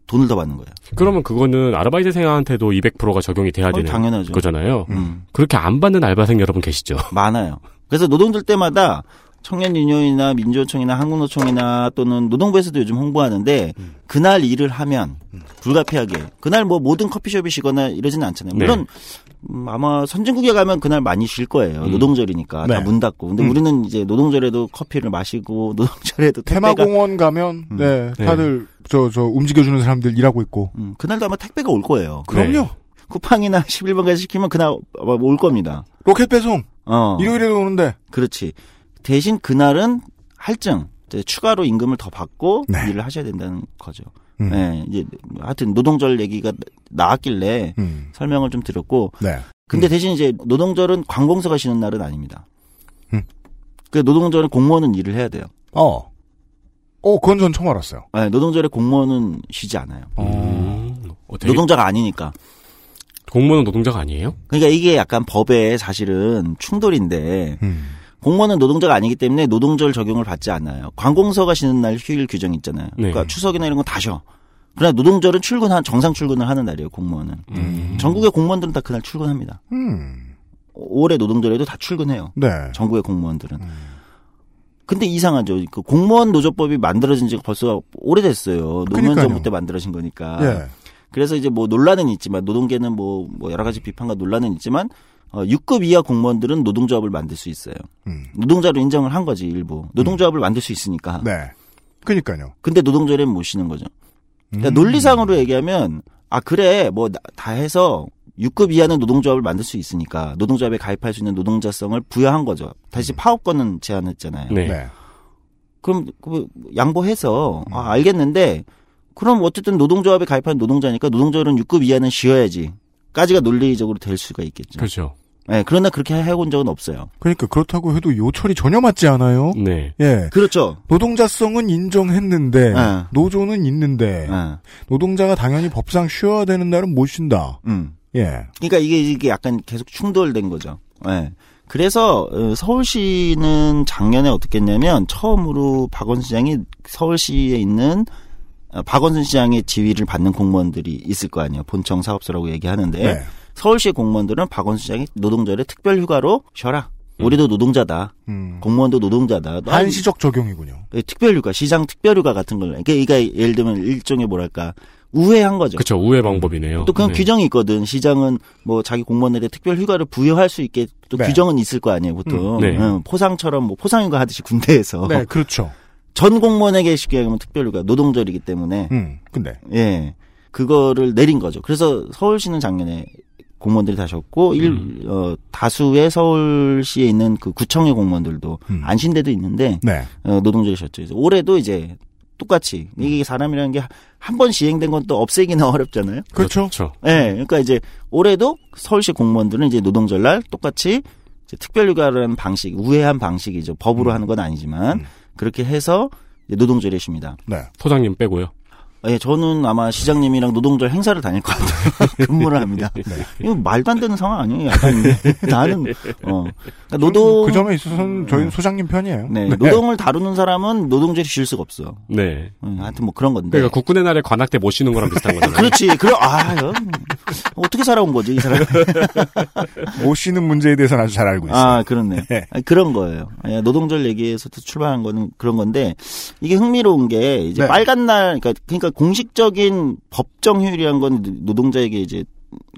돈을 더 받는 거예요. 그러면 그거는 아르바이트생한테도 200%가 적용이 돼야 어, 되는 당연하죠. 거잖아요. 음. 그렇게 안 받는 알바생 여러분 계시죠? 많아요. 그래서 노동절 때마다 청년유니온이나 민주노총이나 한국노총이나 또는 노동부에서도 요즘 홍보하는데 음. 그날 일을 하면 불가피하게 그날 뭐 모든 커피숍이 쉬거나 이러지는 않잖아요. 네. 물론 음, 아마 선진국에 가면 그날 많이 쉴 거예요. 음. 노동절이니까 네. 다문 닫고. 근데 음. 우리는 이제 노동절에도 커피를 마시고 노동절에도 테마공원 가면 음. 네, 네. 다들 저저 움직여주는 사람들 일하고 있고. 음, 그날도 아마 택배가 올 거예요. 그럼요. 쿠팡이나 11번까지 시키면 그날 올 겁니다. 로켓 배송 어. 일요일에도 오는데. 그렇지. 대신 그날은 할증, 이제 추가로 임금을 더 받고 네. 일을 하셔야 된다는 거죠. 음. 네, 이제 하여튼 노동절 얘기가 나왔길래 음. 설명을 좀 드렸고, 네. 근데 음. 대신 이제 노동절은 관공서가 쉬는 날은 아닙니다. 음. 그 노동절은 공무원은 일을 해야 돼요. 어. 어, 그건 전 처음 알았어요. 네, 노동절에 공무원은 쉬지 않아요. 음. 어, 되게- 노동자가 아니니까. 공무원은 노동자가 아니에요? 그러니까 이게 약간 법에 사실은 충돌인데 음. 공무원은 노동자가 아니기 때문에 노동절 적용을 받지 않아요. 관공서가 쉬는 날 휴일 규정 있잖아요. 네. 그러니까 추석이나 이런 건 다 쉬어. 그러나 노동절은 출근한 정상 출근을 하는 날이에요. 공무원은. 음. 전국의 공무원들은 다 그날 출근합니다. 음. 올해 노동절에도 다 출근해요. 네. 전국의 공무원들은. 음. 근데 이상하죠. 그 공무원 노조법이 만들어진 지가 벌써 오래됐어요. 노무현. 정부 때 만들어진 거니까. 예. 그래서 이제 뭐 논란은 있지만 노동계는 뭐, 뭐 여러 가지 비판과 논란은 있지만 어, 6급 이하 공무원들은 노동조합을 만들 수 있어요. 음. 노동자로 인정을 한 거지 일부. 노동조합을 만들 수 있으니까. 네. 그니까요. 근데 노동절에는 못 쉬는 거죠. 그러니까 음. 논리상으로 얘기하면 아 그래 뭐 다 해서 6급 이하는 노동조합을 만들 수 있으니까 노동조합에 가입할 수 있는 노동자성을 부여한 거죠. 다시 파업권은 제한했잖아요. 네. 네. 그럼 그 양보해서 음. 아, 알겠는데 그럼 어쨌든 노동조합에 가입한 노동자니까 노동절은 6급 이하는 쉬어야지. 까지가 논리적으로 될 수가 있겠죠. 그렇죠. 네, 그러나 그렇게 해본 적은 없어요. 그러니까 그렇다고 해도 요철이 전혀 맞지 않아요. 네. 예. 그렇죠. 노동자성은 인정했는데 네. 노조는 있는데 네. 노동자가 당연히 법상 쉬어야 되는 날은 못 쉰다. 음. 예. 그러니까 이게 이게 약간 계속 충돌된 거죠. 예. 그래서 어, 서울시는 작년에 어떻게 했냐면 처음으로 박원순 시장이 서울시에 있는 어, 박원순 시장의 지위를 받는 공무원들이 있을 거 아니에요. 본청 사업소라고 얘기하는데 네. 서울시 공무원들은 박원순 시장이 노동절에 특별 휴가로 쉬어라. 우리도 노동자다. 음. 공무원도 노동자다. 너 한시적 적용이군요. 예, 특별휴가, 시장 특별휴가 같은 걸. 그러니까 이게 예를 들면 일종의 뭐랄까 우회한 거죠. 그쵸, 우회 방법이네요. 또 그런 네. 규정이 있거든. 시장은 뭐 자기 공무원들의 특별 휴가를 부여할 수 있게 또 네. 규정은 있을 거 아니에요, 보통. 음, 네. 응, 포상처럼 뭐 포상휴가 하듯이 군대에서 네, 그렇죠. 전 공무원에게 쉽게 얘기하면 특별휴가 노동절이기 때문에 음. 근데 예 그거를 내린 거죠. 그래서 서울시는 작년에 공무원들이 다 쉬었고 일, 음. 어, 다수의 서울시에 있는 그 구청의 공무원들도 음. 안쉰 데도 있는데 네. 어, 노동절이 쉬었죠. 그래서 올해도 이제 똑같이 이게 사람이라는 게 한 번 시행된 건 또 없애기는 어렵잖아요. 그렇죠. 그렇죠. 예, 그러니까 이제 올해도 서울시 공무원들은 이제 노동절날 똑같이 이제 특별휴가라는 방식, 우회한 방식이죠. 법으로 하는 건 아니지만 음. 그렇게 해서 노동절에 쉽니다. 네. 소장님 빼고요. 예, 저는 아마 시장님이랑 노동절 행사를 다닐 것 같아요. 근무를 합니다. 네. 이거 말도 안 되는 상황 아니에요? 약간 나는 어 그러니까 노동 그 점에 있어서는 저희는 소장님 편이에요. 네, 노동을 다루는 사람은 노동절이 쉴 수가 없어. 네. 음, 하여튼 뭐 그런 건데. 그러니까 국군의 날에 관악 때못 쉬는 거랑 비슷한 거잖아요. 그렇지. 그럼 아, 여- 어떻게 살아온 거지 이 사람? 못 쉬는 문제에 대해서는 아주 잘 알고 있어요. 아, 그렇네. 네. 아니, 그런 거예요. 예, 노동절 얘기에서도 출발한 거는 그런 건데 이게 흥미로운 게 이제 네. 빨간 날 그러니까 그러니까 공식적인 법정 휴일이란 건 노동자에게 이제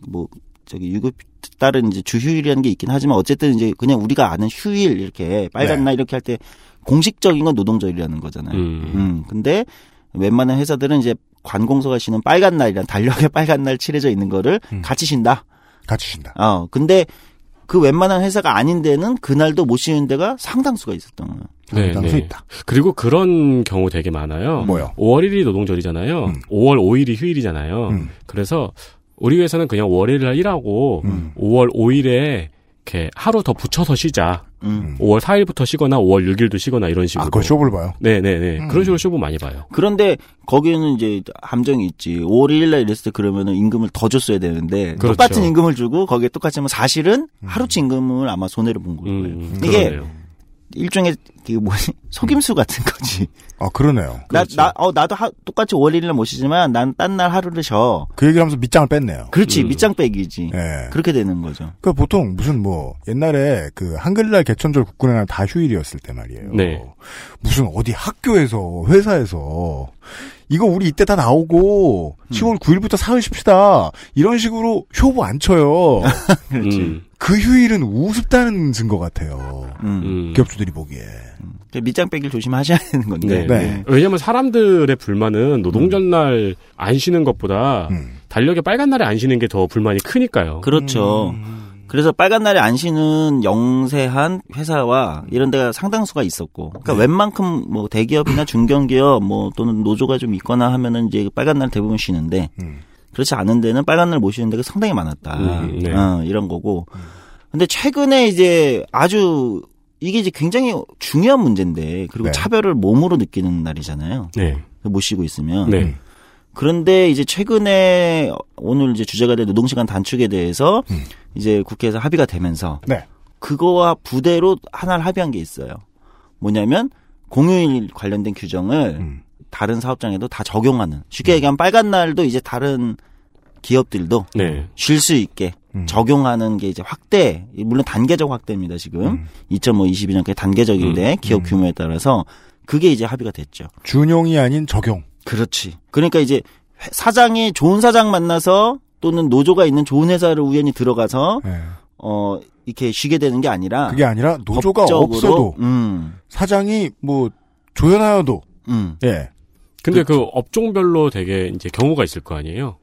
뭐 저기 유급 따른 이제 주휴일이라는 게 있긴 하지만 어쨌든 이제 그냥 우리가 아는 휴일 이렇게 빨간 네. 날 이렇게 할 때 공식적인 건 노동절이라는 거잖아요. 음. 음. 근데 웬만한 회사들은 이제 관공서가 쉬는 빨간 날이란 달력에 빨간 날 칠해져 있는 거를 음. 같이 쉰다. 같이 쉰다. 어, 근데 그 웬만한 회사가 아닌 데는 그날도 못 쉬는 데가 상당수가 있었던 거예요. 네, 상당수 네. 있다. 그리고 그런 경우 되게 많아요. 뭐요? 5월 1일이 노동절이잖아요. 음. 5월 5일이 휴일이잖아요. 음. 그래서 우리 회사는 그냥 월요일 날 일하고 음. 5월 5일에 이렇게 하루 더 붙여서 쉬자. 음. 5월 4일부터 쉬거나 5월 6일도 쉬거나 이런 식으로. 아, 그걸 쇼를 봐요. 네네네. 음. 그런 식으로 쇼부 많이 봐요. 그런데 거기에는 이제 함정이 있지. 5월 1일 날 이랬을 때 그러면은 임금을 더 줬어야 되는데 그렇죠. 똑같은 임금을 주고 거기에 똑같이 하면 사실은 하루치 임금을 아마 손해를 본 거예요. 음, 이게 그러네요. 일종의 그 뭐지 속임수 같은 거지. 아, 그러네요. 나, 그렇죠. 나, 어, 나도 하- 똑같이 5월 1일 날못 쉬지만 난 딴 날 하루를 쉬어. 그 얘기를 하면서 밑장을 뺐네요. 그렇지. 음. 밑장 빼기지. 예. 그렇게 되는 거죠. 그 보통 무슨 뭐 옛날에 그 한글날 개천절 국군의 날 다 휴일이었을 때 말이에요. 네. 무슨 어디 학교에서 회사에서 이거 우리 이때 다 나오고 음. 10월 9일부터 사흘 쉽시다 이런 식으로 효부 안 쳐요. 그렇지. 음, 그 휴일은 우습다는 증거 같아요. 음. 음. 기업주들이 보기에. 그 밑장 빼기를 조심하셔야 되는 건데. 네. 네. 왜냐면 사람들의 불만은 노동절 날 안 쉬는 것보다 음. 달력에 빨간 날에 안 쉬는 게 더 불만이 크니까요. 그렇죠. 음. 그래서 빨간 날에 안 쉬는 영세한 회사와 이런 데가 상당수가 있었고, 그러니까 웬만큼 뭐 대기업이나 중견기업 뭐 또는 노조가 좀 있거나 하면은 이제 빨간 날 대부분 쉬는데 음. 그렇지 않은 데는 빨간 날못 쉬는 데가 상당히 많았다. 음, 네. 어, 이런 거고. 근데 최근에 이제 아주 이게 이제 굉장히 중요한 문제인데 그리고 네. 차별을 몸으로 느끼는 날이잖아요. 네. 못 쉬고 있으면. 네. 그런데 이제 최근에 오늘 이제 주제가 된 노동시간 단축에 대해서 음. 이제 국회에서 합의가 되면서 네. 그거와 부대로 하나를 합의한 게 있어요. 뭐냐면 공휴일 관련된 규정을 음. 다른 사업장에도 다 적용하는 쉽게 얘기하면 빨간 날도 이제 다른 기업들도 네. 쉴수 있게 음. 적용하는 게 이제 확대 물론 단계적 확대입니다 지금 음. 2.5 22년까지 단계적인데 기업 음. 규모에 따라서 그게 이제 합의가 됐죠. 준용이 아닌 적용. 그렇지. 그러니까 이제 회- 사장이 좋은 사장 만나서 또는 노조가 있는 좋은 회사를 우연히 들어가서 예. 어 이렇게 쉬게 되는 게 아니라 그게 아니라 노조가 법적으로, 없어도 음, 사장이 뭐 조연하여도 음. 예. 근데 그 업종별로 되게 이제 경우가 있을 거 아니에요.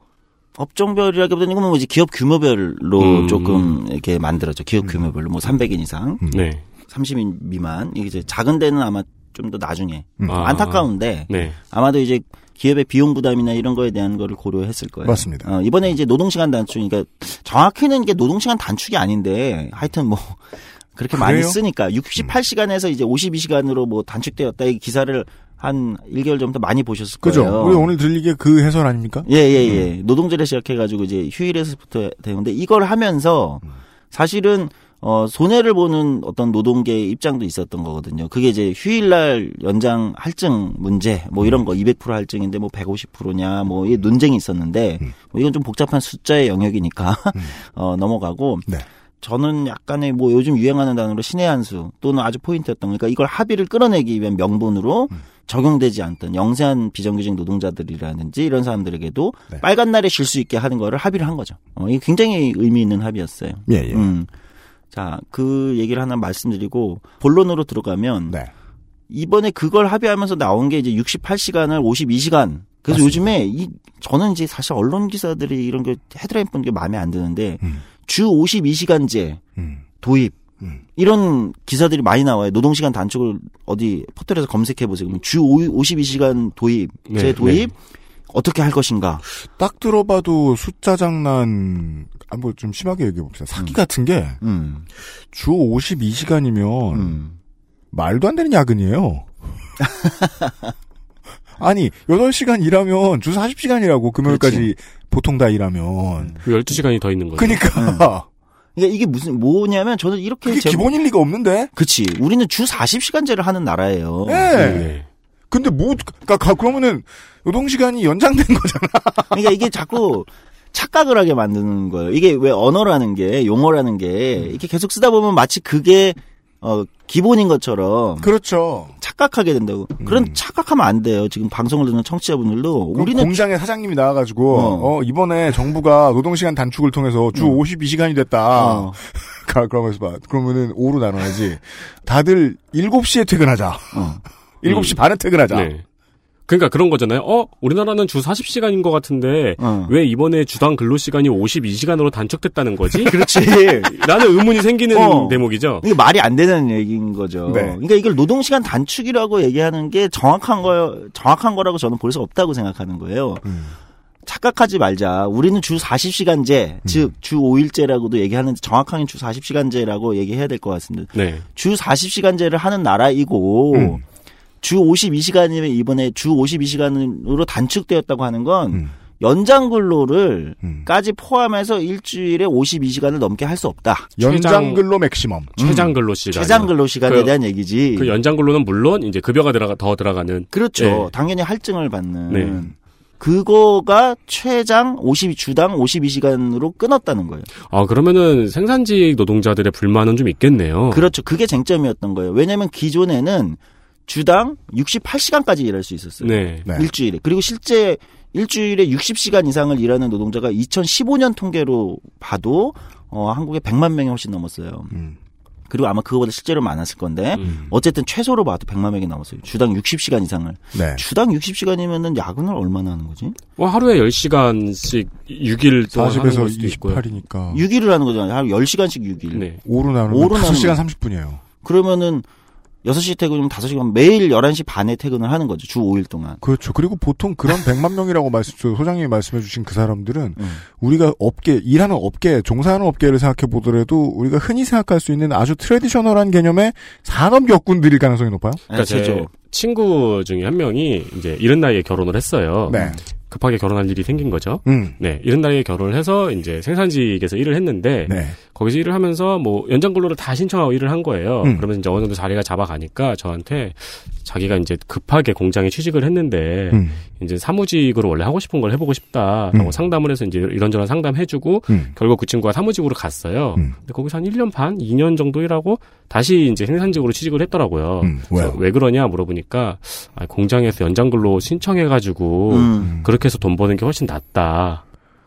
업종별이라기보다는 이건 뭐 이제 기업 규모별로 음. 조금 이렇게 만들었죠. 기업 규모별로 뭐 300인 이상, 음. 네. 30인 미만. 이게 이제 작은 데는 아마 좀 더 나중에 음. 아. 안타까운데 네. 아마도 이제 기업의 비용 부담이나 이런 거에 대한 거를 고려했을 거예요. 맞습니다. 어, 이번에 이제 노동시간 단축, 그러니까 정확히는 이게 노동시간 단축이 아닌데 하여튼 뭐 그렇게 많이 그래요? 음. 쓰니까 68시간에서 이제 52시간으로 뭐 단축되었다 이 기사를 한 1개월 전부터 많이 보셨을 그죠? 거예요. 우리 오늘 들리게 그 해설 아닙니까? 예, 예, 예. 노동절에 시작해가지고 이제 휴일에서부터 되는데 이걸 하면서 사실은 어, 손해를 보는 어떤 노동계의 입장도 있었던 거거든요. 그게 이제 휴일날 연장 할증 문제, 뭐 이런 거 200% 할증인데 뭐 150%냐, 뭐 이 논쟁이 있었는데, 뭐 이건 좀 복잡한 숫자의 영역이니까, 어, 넘어가고, 네. 저는 약간의 뭐 요즘 유행하는 단어로 신의 한수 또는 아주 포인트였던 거니까 이걸 합의를 끌어내기 위한 명분으로 적용되지 않던 영세한 비정규직 노동자들이라든지 이런 사람들에게도 네. 빨간 날에 쉴 수 있게 하는 거를 합의를 한 거죠. 어, 이게 굉장히 의미 있는 합의였어요. 예, 예. 음. 자, 그 얘기를 하나 말씀드리고 본론으로 들어가면 네. 이번에 그걸 합의하면서 나온 게 이제 68시간을 52시간. 그래서 맞습니다. 요즘에 이 저는 이제 사실 언론 기사들이 이런 게 헤드라인 뽑는 게 마음에 안 드는데 음. 주 52시간제 음. 도입 음. 이런 기사들이 많이 나와요. 노동시간 단축을 어디 포털에서 검색해 보세요. 그러면 주 52시간 도입, 제 네, 도입 어떻게 할 것인가? 딱 들어봐도 숫자 장난, 아, 뭐좀 심하게 얘기해 봅시다. 사기 같은 게, 음. 주 52시간이면, 음. 말도 안 되는 야근이에요. 아니, 8시간 일하면 주 40시간이라고, 금요일까지 보통 다 일하면. 그 12시간이 더 있는 거죠. 그니까, 그러니까 이게 무슨 뭐냐면 저는 이렇게 그게 제목- 기본일 리가 없는데? 그치. 우리는 주 40시간제를 하는 나라예요. 예. 네. 근데 뭐, 그니까, 그러면은, 노동 시간이 연장된 거잖아. 그러니까 이게 자꾸 착각을 하게 만드는 거예요. 이게 왜 언어라는 게 용어라는 게 이렇게 계속 쓰다 보면 마치 그게 어 기본인 것처럼 그렇죠. 착각하게 된다고. 그런 착각하면 안 돼요. 지금 방송을 듣는 청취자분들도 우리는 우리는 공장의 사장님이 나와가지고, 어. 어, 이번에 정부가 노동시간 단축을 통해서 주 52시간이 됐다. 어, 가, 그러면서 봐. 그러면은 5로 나눠야지. 다들 7시에 퇴근하자. 어. 7시 반에 퇴근하자. 네. 그러니까 그런 거잖아요. 어, 우리나라는 주 40시간인 것 같은데 어. 왜 이번에 주당 근로 시간이 52시간으로 단축됐다는 거지? 그렇지. 라는 의문이 생기는 어. 대목이죠. 이게 말이 안 되는 얘기인 거죠. 네. 그러니까 이걸 노동 시간 단축이라고 얘기하는 게 정확한 거, 정확한 거라고 저는 볼 수 없다고 생각하는 거예요. 음. 착각하지 말자. 우리는 주 40시간제, 즉, 주 5일제라고도 얘기하는데 정확하게 주 40시간제라고 얘기해야 될 것 같습니다. 네. 주 40시간제를 하는 나라이고, 음. 주 52시간이면 이번에 주 52시간으로 단축되었다고 하는 건 음. 연장 근로를 음. 까지 포함해서 일주일에 52시간을 넘게 할 수 없다. 연장 근로 맥시멈. 최장 근로 시간. 최장 근로 시간에 그- 대한 얘기지. 그 연장 근로는 물론 이제 급여가 들어가 더 들어가는 그렇죠. 네. 당연히 할증을 받는. 네. 그거가 최장 50 주당 52시간으로 끊었다는 거예요. 아, 그러면은 생산직 노동자들의 불만은 좀 있겠네요. 그렇죠. 그게 쟁점이었던 거예요. 왜냐하면 기존에는 주당 68시간까지 일할 수 있었어요. 네. 네. 일주일에. 그리고 실제 일주일에 60시간 이상을 일하는 노동자가 2015년 통계로 봐도 어, 한국에 100만 명이 훨씬 넘었어요. 음. 그리고 아마 그거보다 실제로 많았을 건데 음. 어쨌든 최소로 봐도 100만 명이 넘었어요. 주당 60시간 이상을. 네. 주당 60시간이면은 야근을 얼마나 하는 거지? 뭐 하루에 10시간씩 6일 동안 하는 40에서 걸 수도 있고요. 28이니까. 6일을 하는 거잖아요. 하루 10시간씩 6일. 네. 5로 나누면 오로 5시간 나누면- 30분이에요. 그러면은 6시 퇴근이면 5시간 매일 11시 반에 퇴근을 하는 거죠. 주 5일 동안. 그렇죠. 그리고 보통 그런 100만 명이라고 말씀, 저 소장님이 말씀해 주신 그 사람들은 음. 우리가 업계, 일하는 업계, 종사하는 업계를 생각해 보더라도 우리가 흔히 생각할 수 있는 아주 트레디셔널한 개념의 산업 역군들일 가능성이 높아요. 그러니까 제. 친구 중에 한 명이 이제 이른 나이에 결혼을 했어요. 네. 급하게 결혼할 일이 생긴 거죠. 음. 네, 이른 나이에 결혼을 해서 이제 생산직에서 일을 했는데 네. 거기서 일을 하면서 뭐 연장 근로를 다 신청하고 일을 한 거예요. 음. 그러면서 이제 어느 정도 자리가 잡아가니까 저한테 자기가 이제 급하게 공장에 취직을 했는데 음. 이제 사무직으로 원래 하고 싶은 걸 해보고 싶다라고 음. 상담을 해서 이제 이런저런 상담해주고 음. 결국 그 친구가 사무직으로 갔어요. 음. 근데 거기서 한 1년 반, 2년 정도 일하고 다시 이제 생산직으로 취직을 했더라고요. 음. 왜 그러냐 물어보니까 아, 공장에서 연장 근로 신청해가지고 음. 그렇게 해서 돈 버는 게 훨씬 낫다.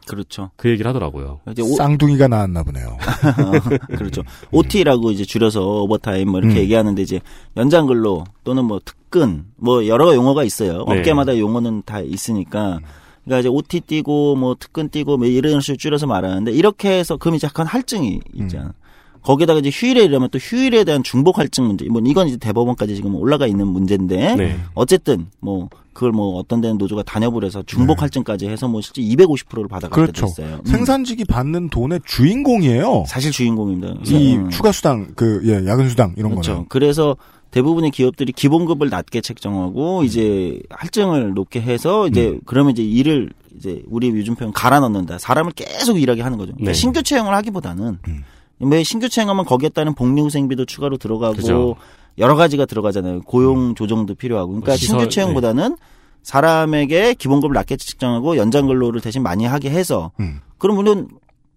그렇죠. 그 얘기를 하더라고요. 이제 오, 쌍둥이가 나왔나 보네요. 그렇죠. OT라고 이제 줄여서 오버타임 뭐 이렇게 음. 얘기하는데 이제 연장 근로 또는 뭐 특근 뭐 여러 용어가 있어요. 네. 업계마다 용어는 다 있으니까. 그러니까 이제 OT 띄고 뭐 특근 띄고 뭐 이런 식으로 줄여서 말하는데 이렇게 해서 그럼 이제 약간 할증이 있잖아. 거기다가 이제 휴일에 이러면 또 휴일에 대한 중복 할증 문제. 뭐 이건 이제 대법원까지 지금 올라가 있는 문제인데 네. 어쨌든 뭐 그걸 뭐 어떤 데는 노조가 단협을 해서 중복 할증까지 해서 뭐 실제 250%를 받아갈 네. 그렇죠. 때도 있어요. 음. 생산직이 받는 돈의 주인공이에요. 사실 주인공입니다. 이 음. 추가 수당, 그, 예, 야근 수당, 이런 그렇죠. 거는. 그래서 대부분의 기업들이 기본급을 낮게 책정하고 이제 할증을 높게 해서 이제 음. 그러면 이제 일을 이제 우리 요즘 표현 갈아 넣는다. 사람을 계속 일하게 하는 거죠. 그러니까 네. 신규 채용을 하기보다는 음. 왜 신규 채용하면 거기에 따른 복리후생비도 추가로 들어가고 그죠. 여러 가지가 들어가잖아요. 고용 조정도 필요하고. 그러니까 뭐 시설, 신규 채용보다는 사람에게 기본급을 낮게 책정하고 연장 근로를 대신 많이 하게 해서 음. 그럼 물론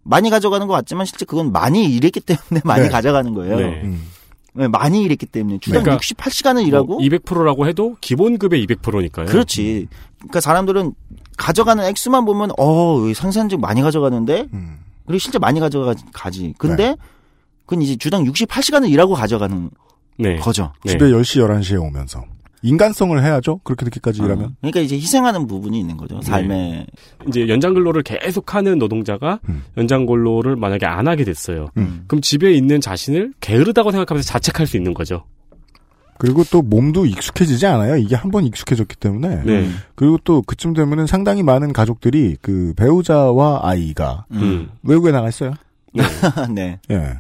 많이 가져가는 것 같지만 실제 그건 많이 일했기 때문에 많이 네. 가져가는 거예요. 네. 음. 네, 많이 일했기 때문에 주당 그러니까 68시간을 일하고 200%라고 해도 기본급의 200%니까요. 그렇지. 그러니까 사람들은 가져가는 액수만 보면 어, 생산직 많이 가져가는데 음. 그리고 실제 많이 가져가지. 근데 네. 그건 이제 주당 68시간을 일하고 가져가는 네. 거죠. 네. 집에 10시, 11시에 오면서. 인간성을 해야죠. 그렇게 늦게까지 어, 일하면. 그러니까 이제 희생하는 부분이 있는 거죠. 삶에. 이제 연장 근로를 계속 하는 노동자가 음. 연장 근로를 만약에 안 하게 됐어요. 음. 그럼 집에 있는 자신을 게으르다고 생각하면서 자책할 수 있는 거죠. 그리고 또 몸도 익숙해지지 않아요. 이게 한 번 익숙해졌기 때문에. 네. 그리고 또 그쯤 되면은 상당히 많은 가족들이 그 배우자와 아이가 음. 외국에 나가 있어요. 네. 예.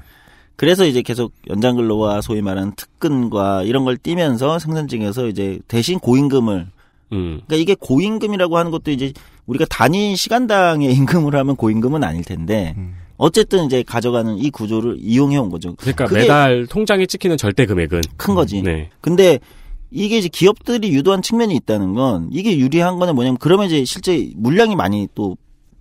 그래서 이제 계속 연장 근로와 소위 말하는 특근과 이런 걸 띄면서 생산직에서 이제 대신 고임금을 음. 그러니까 이게 고임금이라고 하는 것도 이제 우리가 단위 시간당의 임금으로 하면 고임금은 아닐 텐데 음. 어쨌든 이제 가져가는 이 구조를 이용해 온 거죠. 그러니까 매달 통장에 찍히는 절대 금액은 큰 거지. 네. 근데 이게 이제 기업들이 유도한 측면이 있다는 건 이게 유리한 거는 뭐냐면 그러면 이제 실제 물량이 많이 또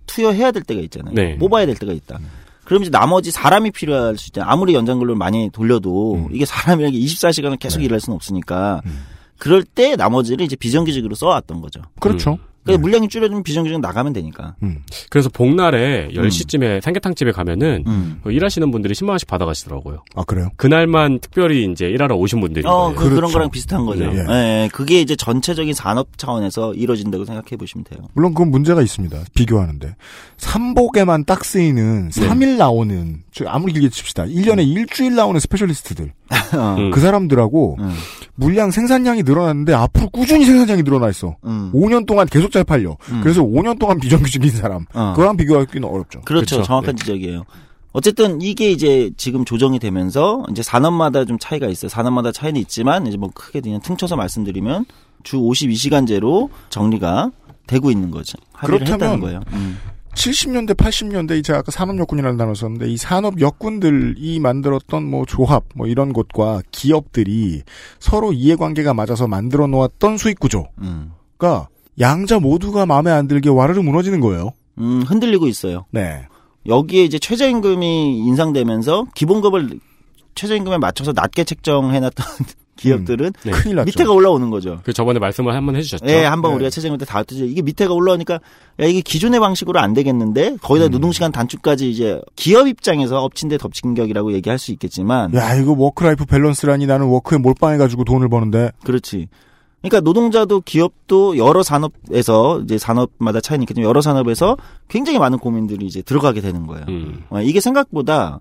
투여해야 될 때가 있잖아요. 네. 뽑아야 될 때가 있다. 그럼 이제 나머지 사람이 필요할 수 있잖아요. 아무리 연장 근로를 많이 돌려도 음. 이게 사람이라는 게 24시간을 계속 네. 일할 수는 없으니까 음. 그럴 때 나머지를 이제 비정규직으로 써왔던 거죠. 그렇죠. 음. 그러니까 물량이 줄여지면 비정규직 나가면 되니까. 음. 그래서 복날에 10시쯤에 삼계탕집에 가면은 음. 그 일하시는 분들이 10만 원씩 받아가시더라고요. 아, 그래요? 그날만 특별히 이제 일하러 오신 분들이 어, 그, 그렇죠. 런 거랑 비슷한 거죠. 네. 예. 예, 그게 이제 전체적인 산업 차원에서 이루어진다고 생각해 보시면 돼요. 물론 그건 문제가 있습니다. 비교하는데. 삼복에만 딱 쓰이는 네. 3일 나오는, 저 아무리 길게 칩시다. 1년에 일주일 나오는 specialist들. 어. 음. 그 사람들하고 음. 물량 생산량이 늘어났는데 앞으로 꾸준히 생산량이 늘어나 있어. 음. 5년 동안 계속 잘 팔려. 음. 그래서 5년 동안 비정규직인 사람. 어. 그거랑 비교하기는 어렵죠. 그렇죠. 그렇죠. 정확한 지적이에요. 어쨌든 이게 이제 지금 조정이 되면서 이제 산업마다 좀 차이가 있어요. 산업마다 차이는 있지만 이제 뭐 크게 그냥 퉁쳐서 말씀드리면 주 52시간제로 정리가 되고 있는 거죠. 합의를 그렇다면 했다는 거예요. 음. 70년대, 80년대, 제가 아까 산업여군이라는 단어 썼는데, 이 산업여군들이 만들었던 뭐 조합, 뭐 이런 곳과 기업들이 서로 이해관계가 맞아서 만들어 놓았던 수익 구조가 음. 양자 모두가 마음에 안 들게 와르르 무너지는 거예요. 음, 흔들리고 있어요. 네. 여기에 이제 최저임금이 인상되면서 기본급을 최저임금에 맞춰서 낮게 책정해놨던 기업들은 네. 큰일 났죠. 밑에가 올라오는 거죠. 그 저번에 말씀을 한번 해주셨죠. 예, 한번 네. 우리가 최저임금 때 다뤘듯이 이게 밑에가 올라오니까 야 이게 기존의 방식으로 안 되겠는데 거기다 음. 노동시간 단축까지 이제 기업 입장에서 엎친 데 덮친 격이라고 얘기할 수 있겠지만 야, 이거 work-life balance라니 나는 워크에 몰빵해가지고 돈을 버는데. 그렇지. 그러니까 노동자도 기업도 여러 산업에서 이제 산업마다 차이는 있겠지만 여러 산업에서 굉장히 많은 고민들이 이제 들어가게 되는 거예요. 음. 어, 이게 생각보다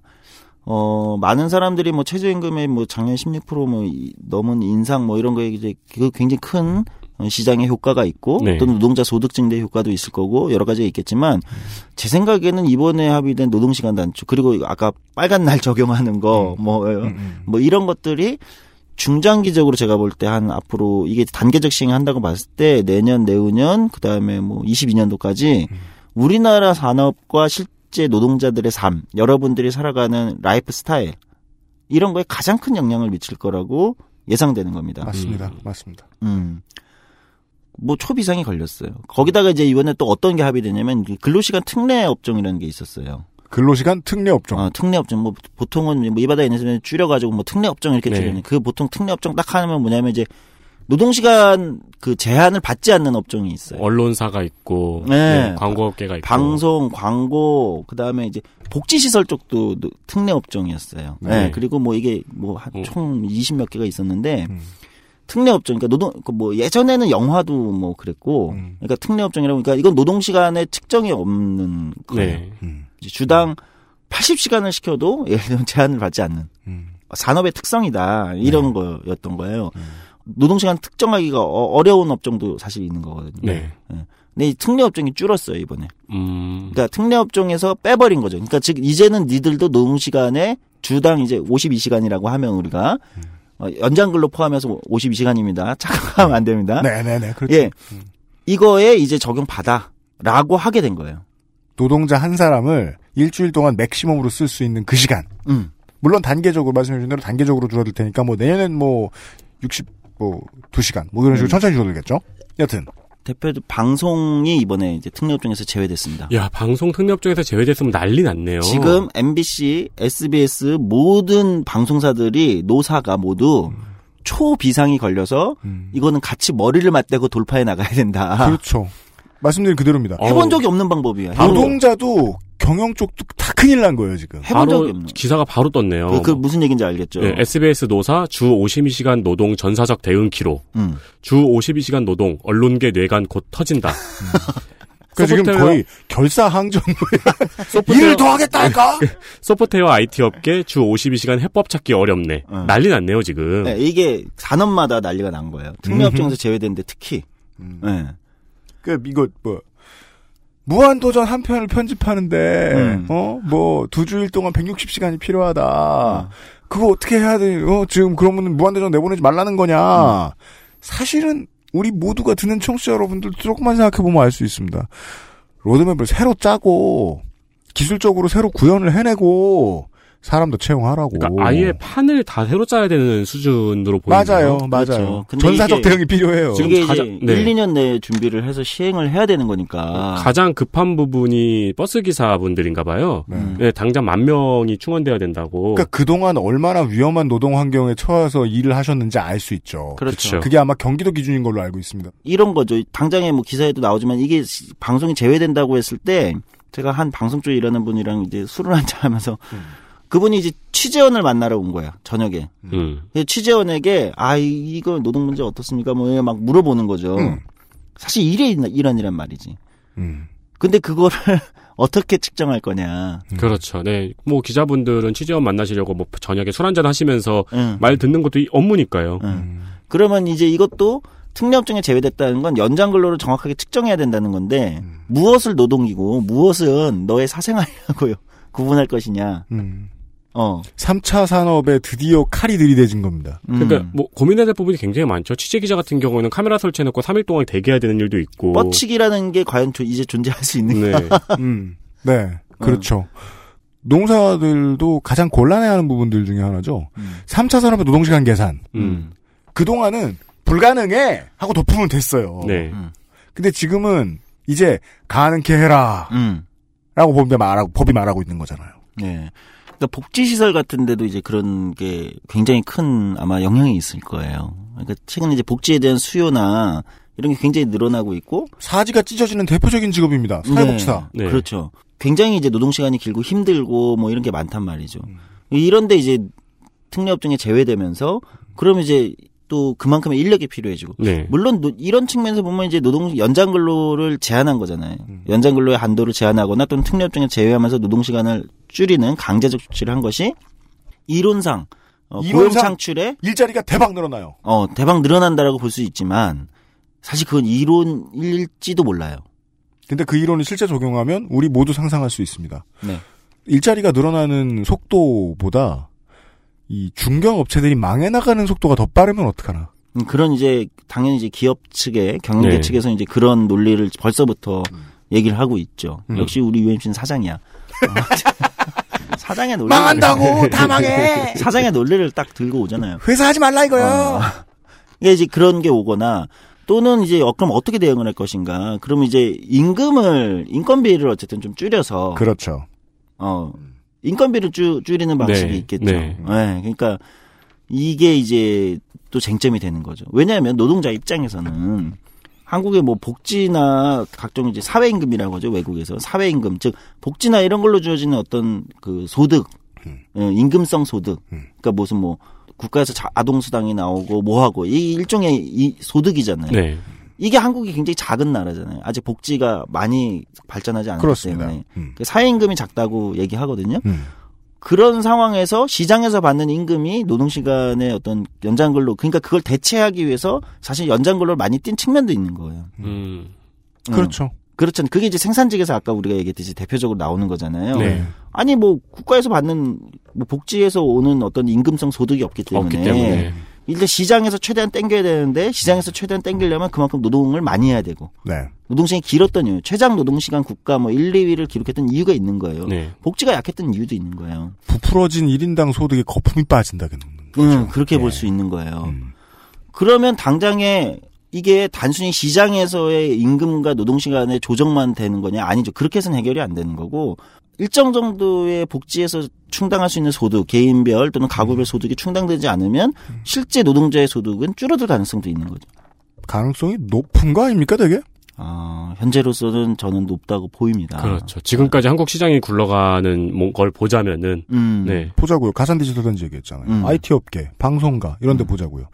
어 많은 사람들이 뭐 최저임금의 뭐 작년 16%뭐 넘은 인상 뭐 이런 거에 이제 그 굉장히 큰 어, 시장의 효과가 있고 네. 또 노동자 소득 증대 효과도 있을 거고 여러 가지가 있겠지만 제 생각에는 이번에 합의된 노동시간 단축 그리고 아까 빨간 날 적용하는 거뭐뭐 음, 이런 것들이 중장기적으로 제가 볼 때 한 앞으로 이게 단계적 시행한다고 봤을 때 내년 내후년 그다음에 뭐 22년도까지 우리나라 산업과 실제 노동자들의 삶 여러분들이 살아가는 라이프 스타일 이런 거에 가장 큰 영향을 미칠 거라고 예상되는 겁니다. 맞습니다. 맞습니다. 음. 뭐 초비상이 걸렸어요. 거기다가 이제 이번에 또 어떤 게 합의되냐면 이 근로시간 특례 업종이라는 게 있었어요. 근로시간 특례 업종. 어, 특례 업종 뭐 보통은 뭐 이 바다에 있는 줄여가지고 뭐 특례 업종 이렇게 네. 줄이는 그 보통 특례 업종 딱 하면 뭐냐면 이제 노동시간 그 제한을 받지 않는 업종이 있어요. 언론사가 있고 네. 네, 광고업계가 있고 방송, 광고, 그 다음에 이제 복지시설 쪽도 노- 특례 업종이었어요. 네. 네. 그리고 뭐 이게 뭐 음. 총 20몇 개가 있었는데 음. 특례 업종, 그러니까 노동, 그뭐 예전에는 영화도 뭐 그랬고, 음. 그러니까 특례 업종이라고, 그러니까 이건 노동 시간에 측정이 없는 거예요. 네. 음. 이제 주당 80시간을 시켜도 예를 들면 제한을 받지 않는 음. 산업의 특성이다 이런 네. 거였던 거예요. 노동 시간 특정하기가 어- 어려운 업종도 사실 있는 거거든요. 네. 근데 이 특례 업종이 줄었어요 이번에. 음. 그러니까 특례 업종에서 빼버린 거죠. 그러니까 즉 이제는 니들도 노동 시간에 주당 이제 52시간이라고 하면 우리가 어, 연장 근로 포함해서 52시간입니다. 착각하면 안 됩니다. 네네네. 그렇죠. 예. 이거에 이제 적용 받아라고 하게 된 거예요. 노동자 한 사람을 일주일 동안 맥시멈으로 쓸 수 있는 그 시간. 음. 물론 단계적으로 말씀해 주신 대로 단계적으로 줄어들 테니까 뭐 내년엔 뭐 60, 뭐 2시간 뭐 이런 식으로 음. 천천히 줄어들겠죠. 여튼 대표도 방송이 이번에 이제 특례 업종에서 제외됐습니다. 야, 방송 특례 업종에서 제외됐으면 난리 났네요. 지금 MBC, SBS 모든 방송사들이 노사가 모두 초비상이 걸려서 이거는 같이 머리를 맞대고 돌파해 나가야 된다. 그렇죠. 말씀드린 그대로입니다. 해본 적이 없는 방법이야. 노동자도 경영 쪽도 다 큰일 난 거예요 지금. 바로. 기사가 바로 떴네요. 그, 그 무슨 얘기인지 알겠죠? 네, SBS 노사 주 52시간 노동 전사적 대응 기로. 음. 주 52시간 노동 언론계 뇌관 곧 터진다. 그 지금 거의 결사항전부에 소프트웨어- 일을 더 하겠다니까. 소프트웨어 IT 업계 주 52시간 해법 찾기 어렵네. 어. 난리 났네요 지금. 네, 이게 산업마다 난리가 난 거예요. 특례 음흠. 업종에서 제외됐는데 특히. 네. 그 이거 뭐 무한도전 한 편을 편집하는데 음. 어 뭐 두 주일 동안 160시간이 필요하다. 그거 어떻게 해야 돼? 어 지금 그러면 무한도전 내보내지 말라는 거냐? 사실은 우리 모두가 듣는 청취자 여러분들도 조금만 생각해 보면 알 수 있습니다. 로드맵을 새로 짜고 기술적으로 새로 구현을 해내고 사람도 채용하라고. 그러니까 아예 판을 다 새로 짜야 되는 수준으로 보이네요. 맞아요, 맞아요. 그렇죠. 근데 전사적 대응이 필요해요. 지금 이게 가장- 이제 네. 1, 2년 내에 준비를 해서 시행을 해야 되는 거니까. 가장 급한 부분이 버스 기사분들인가 봐요. 네. 네, 당장 만 명이 충원돼야 된다고. 그러니까 그동안 얼마나 위험한 노동 환경에 처해서 일을 하셨는지 알 수 있죠. 그렇죠. 그게 아마 경기도 기준인 걸로 알고 있습니다. 이런 거죠. 당장에 뭐 기사에도 나오지만 이게 시- 방송이 제외된다고 했을 때 제가 한 방송 쪽에 일하는 분이랑 이제 술을 한잔 하면서 그분이 이제 취재원을 만나러 온 거야 저녁에. 음. 취재원에게 아 이- 이거 노동 문제 어떻습니까? 뭐 막 물어보는 거죠. 음. 사실 일의 일환이란 말이지. 음. 근데 그거를 어떻게 측정할 거냐. 그렇죠. 네. 뭐 기자분들은 취재원 만나시려고 뭐 저녁에 술 한잔 하시면서 응. 말 듣는 것도 이 업무니까요. 응. 그러면 이제 이것도 특례업종에 제외됐다는 건 연장 근로를 정확하게 측정해야 된다는 건데 무엇을 노동이고 무엇은 너의 사생활이라고요 구분할 것이냐. 음. 어. 3차 산업에 드디어 칼이 들이대진 겁니다. 그러니까 음. 뭐 고민해야 될 부분이 굉장히 많죠. 취재 기자 같은 경우에는 카메라 설치해놓고 3일 동안 대기해야 되는 일도 있고. 뻗치기라는 게 과연 조- 이제 존재할 수 있는가? 네. 음. 네. 그렇죠. 농사들도 가장 곤란해하는 부분들 중에 하나죠. 3차 산업의 노동시간 계산. 음. 그동안은 불가능해! 하고 덮으면 됐어요. 네. 음. 근데 지금은 이제 가능케 해라. 음. 라고 법이 말하고, 법이 말하고 있는 거잖아요. 네. 그러니까 복지시설 같은 데도 이제 그런 게 굉장히 큰 아마 영향이 있을 거예요. 그러니까 최근에 이제 복지에 대한 수요나 이런 게 굉장히 늘어나고 있고. 사지가 찢어지는 대표적인 직업입니다. 사회복지사. 네, 그렇죠. 굉장히 이제 노동 시간이 길고 힘들고 뭐 이런 게 많단 말이죠. 이런데 이제 특례 업종에 제외되면서 그럼 이제 또 그만큼의 인력이 필요해지고. 네. 물론 노- 이런 측면에서 보면 이제 노동 연장 근로를 제한한 거잖아요. 연장 근로의 한도를 제한하거나 또는 특례업종에 제외하면서 노동 시간을 줄이는 강제적 조치를 한 것이 이론상 어, 고용 창출에 일자리가 대박 늘어나요. 어, 대박 늘어난다라고 볼 수 있지만 사실 그건 이론일지도 몰라요. 근데 그 이론을 실제 적용하면 우리 모두 상상할 수 있습니다. 네. 일자리가 늘어나는 속도보다 이 중견 업체들이 망해 나가는 속도가 더 빠르면 어떡하나. 음, 그런 이제 당연히 이제 기업 측에 경영계 네. 측에서 이제 그런 논리를 벌써부터 얘기를 하고 있죠. 음. 역시 우리 UMC는 사장이야. 사장의 논리 망한다고! 다 망해! 사장의 논리를 딱 들고 오잖아요. 회사 하지 말라 이거요. 이게 이제 그런 게 오거나 또는 이제 어, 그럼 어떻게 대응을 할 것인가? 그럼 이제 임금을 인건비를 어쨌든 좀 줄여서 그렇죠. 어 인건비를 줄 줄이는 방식이 네, 있겠죠. 네. 네, 그러니까 이게 이제 또 쟁점이 되는 거죠. 왜냐하면 노동자 입장에서는 한국의 뭐 복지나 각종 이제 사회임금이라고 하죠 외국에서 사회임금 즉 복지나 이런 걸로 주어지는 어떤 그 소득 어, 임금성 소득 그러니까 무슨 뭐 국가에서 자- 아동수당이 나오고 뭐하고 이 일종의 이 소득이잖아요. 네. 이게 한국이 굉장히 작은 나라잖아요. 아직 복지가 많이 발전하지 않았기 그렇습니다. 때문에 음. 그 사회임금이 작다고 얘기하거든요. 음. 그런 상황에서 시장에서 받는 임금이 노동시간의 어떤 연장근로, 그러니까 그걸 대체하기 위해서 사실 연장근로를 많이 뛴 측면도 있는 거예요. 음. 음. 그렇죠. 그렇잖아요. 그게 이제 생산직에서 아까 우리가 얘기했듯이 대표적으로 나오는 거잖아요. 네. 아니 뭐 국가에서 받는 뭐 복지에서 오는 어떤 임금성 소득이 없기 때문에, 없기 때문에. 일단 시장에서 최대한 땡겨야 되는데 시장에서 최대한 땡기려면 그만큼 노동을 많이 해야 되고 네. 노동시간이 길었던 이유, 최장 노동시간 국가 뭐 1, 2위를 기록했던 이유가 있는 거예요. 네. 복지가 약했던 이유도 있는 거예요. 부풀어진 1인당 소득에 거품이 빠진다는 거죠. 음, 그렇게 볼수 있는 거예요. 그러면 당장에 이게 단순히 시장에서의 임금과 노동시간의 조정만 되는 거냐? 아니죠. 그렇게 해서는 해결이 안 되는 거고, 일정 정도의 복지에서 충당할 수 있는 소득, 개인별 또는 가구별 소득이 충당되지 않으면 실제 노동자의 소득은 줄어들 가능성도 있는 거죠. 가능성이 높은 거 아닙니까, 되게? 아, 현재로서는 저는 높다고 보입니다. 그렇죠. 지금까지 한국 시장이 굴러가는 뭐- 걸 보자면은 음. 네. 보자고요. 가산 디지털 단지 얘기했잖아요. 음. IT 업계, 방송가 이런 데 보자고요.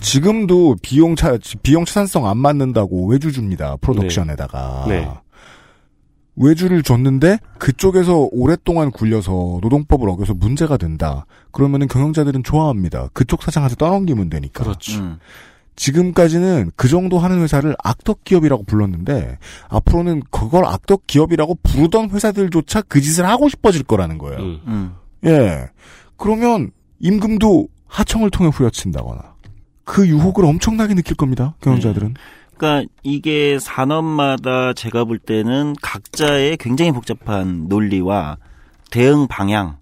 지금도 비용 차 비용 차산성 안 맞는다고 외주 줍니다. 프로덕션에다가. 네. 외주를 줬는데 그쪽에서 오랫동안 굴려서 노동법을 어겨서 문제가 된다. 그러면은 경영자들은 좋아합니다. 그쪽 사장한테 떠넘기면 되니까. 그렇죠. 음. 지금까지는 그 정도 하는 회사를 악덕 기업이라고 불렀는데 앞으로는 그걸 악덕 기업이라고 부르던 회사들조차 그 짓을 하고 싶어질 거라는 거예요. 음. 음. 예. 그러면 임금도 하청을 통해 후려친다거나 그 유혹을 엄청나게 느낄 겁니다. 경영자들은. 그러니까 이게 산업마다 제가 볼 때는 각자의 굉장히 복잡한 논리와 대응 방향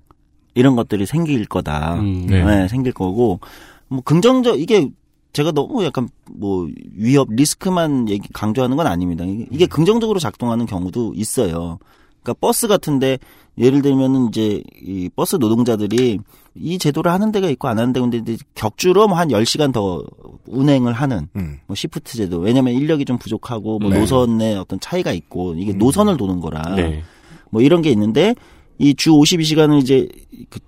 이런 것들이 생길 거다. 음, 네. 네, 생길 거고 뭐 긍정적 이게 제가 너무 약간 뭐 위협 리스크만 얘기 강조하는 건 아닙니다. 이게, 이게 긍정적으로 작동하는 경우도 있어요. 그러니까 버스 같은데 예를 들면은 이제 이 버스 노동자들이 이 제도를 하는 데가 있고 안 하는 데가 있는데 격주로 뭐 한 10시간 더 운행을 하는 음. 뭐 shift 제도. 왜냐면 인력이 좀 부족하고 뭐 네. 노선의 어떤 차이가 있고 이게 음. 노선을 도는 거라 네. 뭐 이런 게 있는데 이 주 52시간을 이제 그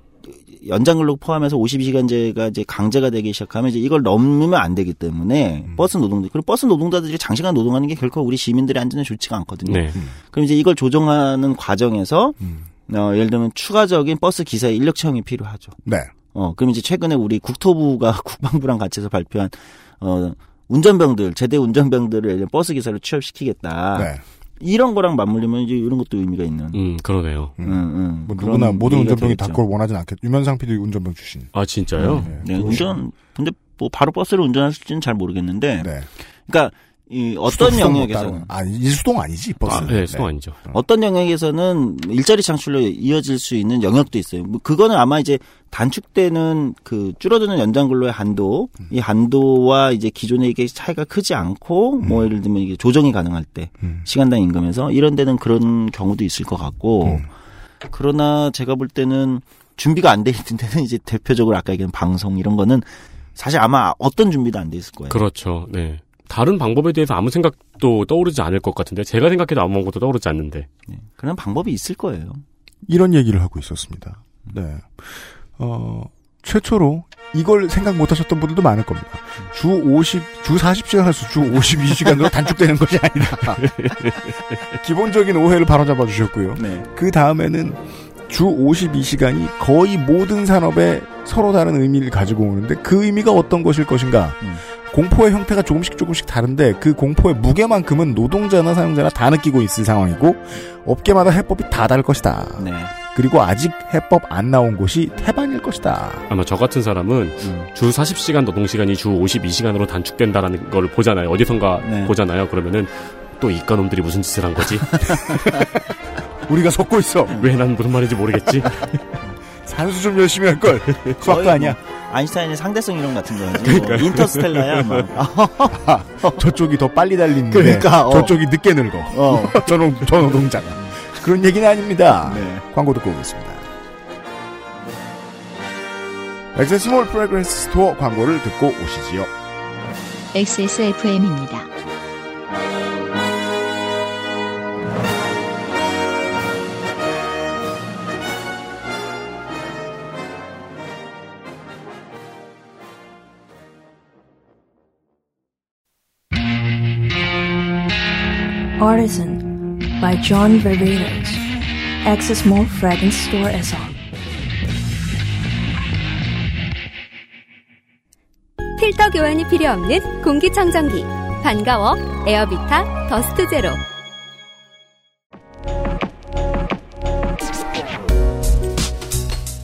연장근로 포함해서 52시간제가 이제 강제가 되기 시작하면 이제 이걸 넘으면 안 되기 때문에 음. 버스 노동자 그리고 버스 노동자들이 장시간 노동하는 게 결코 우리 시민들의 안전에 좋지가 않거든요. 네. 그럼 이제 이걸 조정하는 과정에서 음. 어, 예를 들면 추가적인 버스 기사의 인력 채용이 필요하죠. 네. 어, 그럼 이제 최근에 우리 국토부가 국방부랑 같이 해서 발표한 어 운전병들 제대 운전병들을 버스 기사로 취업시키겠다. 네. 이런 거랑 맞물리면 이제 이런 것도 의미가 있는. 음, 그러네요. 음, 음. 뭐 그런 누구나 모든 운전병이 다. 그걸 원하진 않겠. 유면상 PD 운전병 출신. 아, 진짜요? 네. 네, 운전 근데 뭐 바로 버스를 운전할지는 잘 모르겠는데. 네. 그러니까 이 어떤 수동 뭐 따로- 아, 이 수동 아니지 버스. 아, 네, 수동 아니죠. 어떤 영역에서는 일자리 창출로 이어질 수 있는 영역도 있어요. 뭐 그거는 아마 이제 단축되는 그 줄어드는 연장 근로의 한도, 음. 이 한도와 이제 기존의 이게 차이가 크지 않고 뭐 예를 들면 이게 조정이 가능할 때 음. 시간당 임금에서 이런 데는 그런 경우도 있을 것 같고 음. 그러나 제가 볼 때는 준비가 안 돼 있는 데는 이제 대표적으로 아까 얘기한 방송 이런 거는 사실 아마 어떤 준비도 안 돼 있을 거예요. 그렇죠. 네. 다른 방법에 대해서 아무 생각도 떠오르지 않을 것 같은데 제가 생각해도 아무것도 떠오르지 않는데. 그런 방법이 있을 거예요. 이런 얘기를 하고 있었습니다. 네. 어, 최초로 이걸 생각 못 하셨던 분들도 많을 겁니다. 주 50, 주 40시간에서 주 52시간으로 단축되는 것이 아니다. 기본적인 오해를 바로 잡아 주셨고요. 네. 그 다음에는 주 52시간이 거의 모든 산업에 서로 다른 의미를 가지고 오는데 그 의미가 어떤 것일 것인가. 음. 공포의 형태가 조금씩 조금씩 다른데 그 공포의 무게만큼은 노동자나 사용자나 다 느끼고 있을 상황이고 업계마다 해법이 다 다를 것이다. 네. 그리고 아직 해법 안 나온 곳이 태반일 것이다. 아마 저 같은 사람은 음. 주 40시간 노동시간이 주 52시간으로 단축된다라는 걸 보잖아요. 어디선가 네. 보잖아요. 그러면은 또 이과놈들이 무슨 짓을 한 거지? 우리가 속고 있어. 왜 난 무슨 말인지 모르겠지? 산수 좀 열심히 할 걸. 수학도 아니야. 뭐 아인슈타인의 상대성 이론 같은 거지. 뭐 인터스텔라야 막. 저쪽이 더 빨리 달리는데 그러니까, 어. 저쪽이 늦게 늙어. 어. 저노, 저 노동자가. 그런 얘기는 아닙니다. 네. 광고 듣고 오겠습니다. 액세스몰 fragrance store 광고를 듣고 오시지요. XSFM입니다. Artisan by John Vervatos. Access Mall Fragrance Store에서 필터 교환이 필요 없는 공기청정기 반가워 에어비타 더스트 제로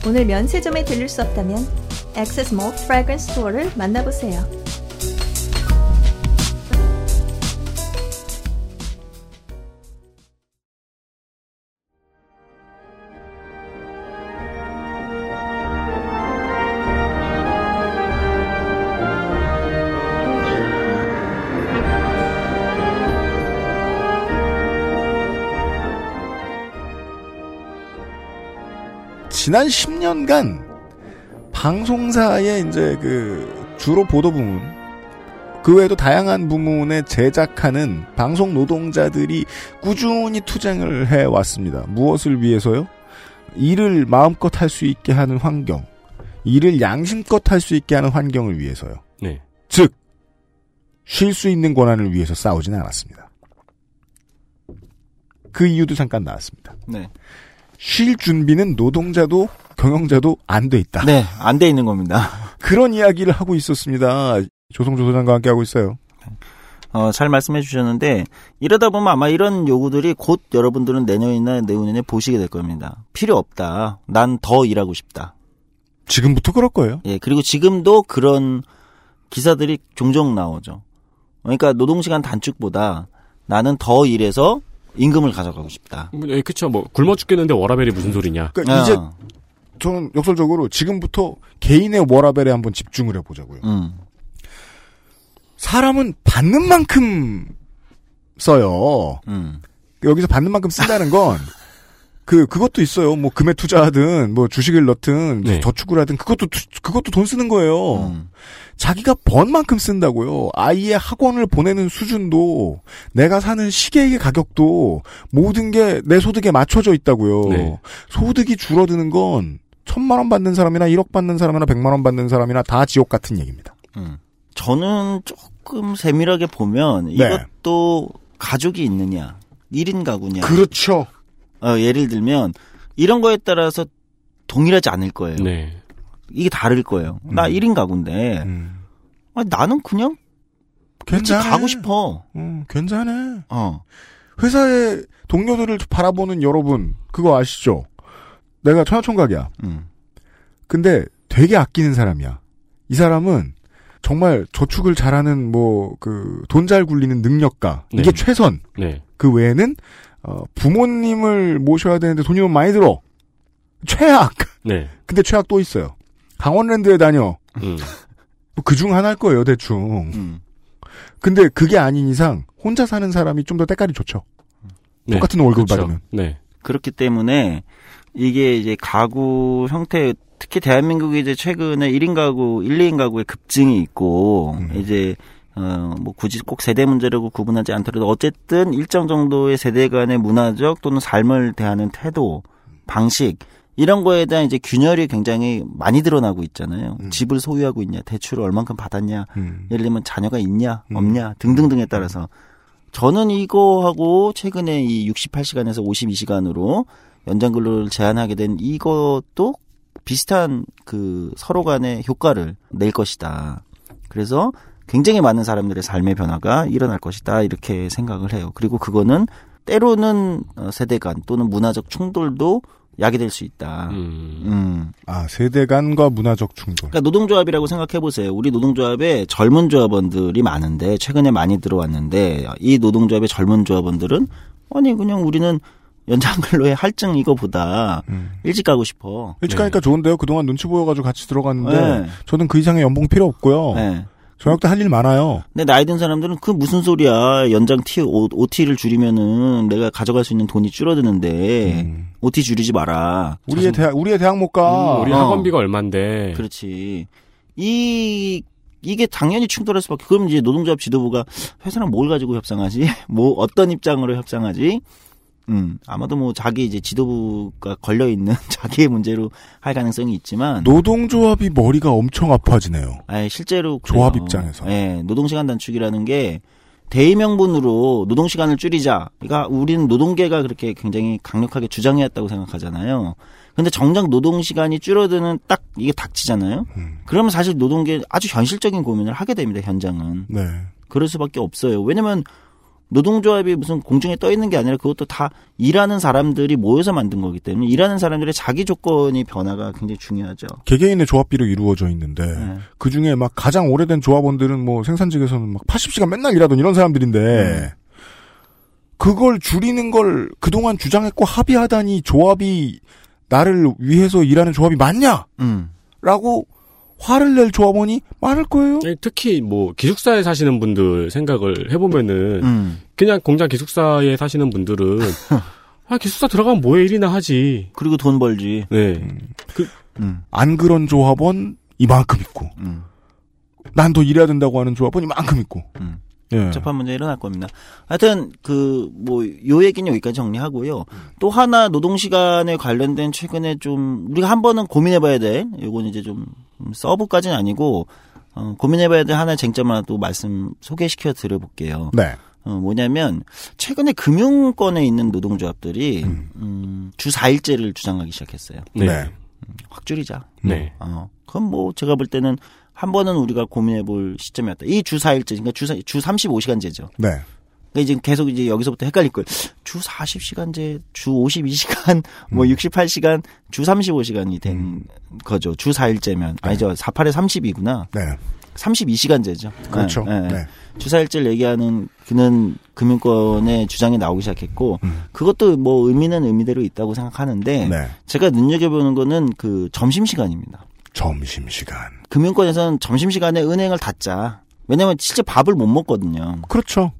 오늘 면세점에 들릴 수 없다면 Access Mall Fragrance Store를 만나보세요. 지난 10년간 방송사의 이제 그 주로 보도 부문 그 외에도 다양한 부문에 제작하는 방송 노동자들이 꾸준히 투쟁을 해 왔습니다. 무엇을 위해서요? 일을 마음껏 할 수 있게 하는 환경, 일을 양심껏 할 수 있게 하는 환경을 위해서요. 네. 즉, 쉴 수 있는 권한을 위해서 싸우지는 않았습니다. 그 이유도 잠깐 나왔습니다. 네. 쉴 준비는 노동자도 경영자도 안 돼 있다. 네, 안 돼 있는 겁니다. 그런 이야기를 하고 있었습니다. 조성조 소장과 함께 하고 있어요. 어, 잘 말씀해 주셨는데 이러다 보면 아마 이런 요구들이 곧 여러분들은 내년이나 내후년에 보시게 될 겁니다. 필요 없다. 난 더 일하고 싶다. 지금부터 그럴 거예요. 예, 그리고 지금도 그런 기사들이 종종 나오죠. 그러니까 노동시간 단축보다 나는 더 일해서 임금을 가져가고 싶다. 예, 그쵸. 뭐, 굶어 죽겠는데 워라밸이 무슨 소리냐. 그러니까 이제 어, 저는 역설적으로 지금부터 개인의 워라밸에 한번 집중을 해보자고요. 음, 사람은 받는 만큼 써요. 음, 여기서 받는 만큼 쓴다는 건, 그, 그것도 있어요. 뭐, 금에 투자하든, 뭐, 주식을 넣든, 네. 저축을 하든, 그것도, 투- 그것도 돈 쓰는 거예요. 음. 자기가 번 만큼 쓴다고요. 아이의 학원을 보내는 수준도, 내가 사는 시계의 가격도, 모든 게 내 소득에 맞춰져 있다고요. 네. 소득이 줄어드는 건, 천만 원 받는 사람이나 1억 받는 사람이나 100만 원 받는 사람이나 다 지옥 같은 얘기입니다. 음. 저는 조금 세밀하게 보면 네. 이것도 가족이 있느냐, 1인 가구냐. 그렇죠. 어, 예를 들면 이런 거에 따라서 동일하지 않을 거예요. 네. 이게 다를 거예요. 나 음. 1인 가구인데 음. 아니, 나는 그냥 괜찮아. 가고 싶어. 음, 괜찮아. 어. 회사의 동료들을 바라보는 여러분, 그거 아시죠? 내가 천하총각이야. 음. 근데 되게 아끼는 사람이야. 이 사람은 정말 저축을 잘하는 뭐 그 돈 잘 굴리는 능력가 네. 이게 최선. 네. 그 외에는 어, 부모님을 모셔야 되는데 돈이 너무 많이 들어. 최악. 네. 근데 최악 또 있어요. 강원랜드에 다녀. 음. 그중 하나일 거예요, 대충. 음. 근데 그게 아닌 이상 혼자 사는 사람이 좀 더 때깔이 좋죠. 네. 똑같은 월급 그쵸. 받으면. 네. 그렇기 때문에 이게 이제 가구 형태 특히 대한민국이 이제 최근에 1인 가구, 1, 2인 가구의 급증이 있고 음. 이제 어뭐 굳이 꼭 세대 문제라고 구분하지 않더라도 어쨌든 일정 정도의 세대 간의 문화적 또는 삶을 대하는 태도, 방식 이런 거에 대한 이제 균열이 굉장히 많이 드러나고 있잖아요. 음. 집을 소유하고 있냐, 대출을 얼만큼 받았냐, 음. 예를 들면 자녀가 있냐, 음. 없냐 등등등에 따라서 저는 이거하고 최근에 이 68시간에서 52시간으로 연장 근로를 제한하게 된 이것도 비슷한 그 서로 간의 효과를 낼 것이다. 그래서 굉장히 많은 사람들의 삶의 변화가 일어날 것이다. 이렇게 생각을 해요. 그리고 그거는 때로는 어, 세대 간 또는 문화적 충돌도 야기될 수 있다. 음. 음. 아, 세대 간과 문화적 충돌. 그러니까 노동조합이라고 생각해 보세요. 우리 노동조합에 젊은 조합원들이 많은데 최근에 많이 들어왔는데 이 노동조합의 젊은 조합원들은 아니 그냥 우리는 연장 근로의 할증 이거보다 음. 일찍 가고 싶어. 일찍 네. 가니까 좋은데요. 그동안 눈치 보여가지고 같이 들어갔는데 네. 저는 그 이상의 연봉 필요 없고요. 네. 저녁 때 할 일 많아요. 근데 나이 든 사람들은 그 무슨 소리야. 연장 T, O, OT를 줄이면은 내가 가져갈 수 있는 돈이 줄어드는데 음. OT 줄이지 마라. 우리의 자신- 대학 우리의 대학 못 가. 음, 우리 어. 학원비가 얼만데. 그렇지. 이 이게 당연히 충돌할 수밖에. 그럼 이제 노동조합 지도부가 회사랑 뭘 가지고 협상하지? 뭐 어떤 입장으로 협상하지? 음 아마도 뭐 자기 이제 지도부가 걸려 있는 자기의 문제로 할 가능성이 있지만 노동조합이 머리가 엄청 아파지네요. 아 실제로 그래요. 조합 입장에서. 예, 노동시간 단축이라는 게 대의 명분으로 노동 시간을 줄이자. 그러니까 우리는 노동계가 그렇게 굉장히 강력하게 주장해왔다고 생각하잖아요. 근데 정작 노동 시간이 줄어드는 딱 이게 닥치잖아요. 그러면 사실 노동계 아주 현실적인 고민을 하게 됩니다. 현장은. 네. 그럴 수밖에 없어요. 왜냐면 노동조합이 무슨 공중에 떠 있는 게 아니라 그것도 다 일하는 사람들이 모여서 만든 거기 때문에 일하는 사람들의 자기 조건이 변화가 굉장히 중요하죠. 개개인의 조합비로 이루어져 있는데 네. 그 중에 막 가장 오래된 조합원들은 뭐 생산직에서는 막 80시간 맨날 일하던 이런 사람들인데 네. 그걸 줄이는 걸 그동안 주장했고 합의하다니 조합이 나를 위해서 일하는 조합이 맞냐? 음. 라고 화를 낼 조합원이 많을 거예요. 특히 뭐 기숙사에 사시는 분들 생각을 해보면은 음. 그냥 공장 기숙사에 사시는 분들은 아 기숙사 들어가면 뭐해 일이나 하지. 그리고 돈 벌지. 네. 음. 안 그런 조합원 이만큼 있고 음. 난더 일해야 된다고 하는 조합원 이만큼 있고 음. 예. 복잡한 문제 일어날 겁니다. 하여튼 그 뭐 요 얘기는 여기까지 정리하고요. 또 하나 노동 시간에 관련된 최근에 좀 우리가 한 번은 고민해봐야 돼. 요건 이제 좀 서브까지는 아니고 어, 고민해봐야 될 하나의 쟁점 하나 또 말씀 소개시켜 드려볼게요. 네. 어, 뭐냐면 최근에 금융권에 있는 노동조합들이 음, 주 4일제를 주장하기 시작했어요. 네. 네. 확 줄이자. 네. 어, 그럼 뭐 제가 볼 때는 한 번은 우리가 고민해 볼 시점이었다. 이 주 4일제, 그러니까 주, 사- 주 35시간제죠. 네. 그러니까 이제 계속 이제 여기서부터 헷갈릴 거예요. 주 40시간제, 주 52시간, 뭐 68시간, 주 35시간이 된 거죠. 주 4일제면. 아니죠. 48에 30이구나. 네. 32시간제죠. 그렇죠. 네. 주 4일제를 얘기하는 그는 금융권의 주장이 나오기 시작했고, 그것도 뭐 의미는 의미대로 있다고 생각하는데, 네. 제가 눈여겨보는 거는 그 점심시간입니다. 점심시간. 금융권에서는 점심시간에 은행을 닫자. 왜냐면 실제 밥을 못 먹거든요. 그렇죠.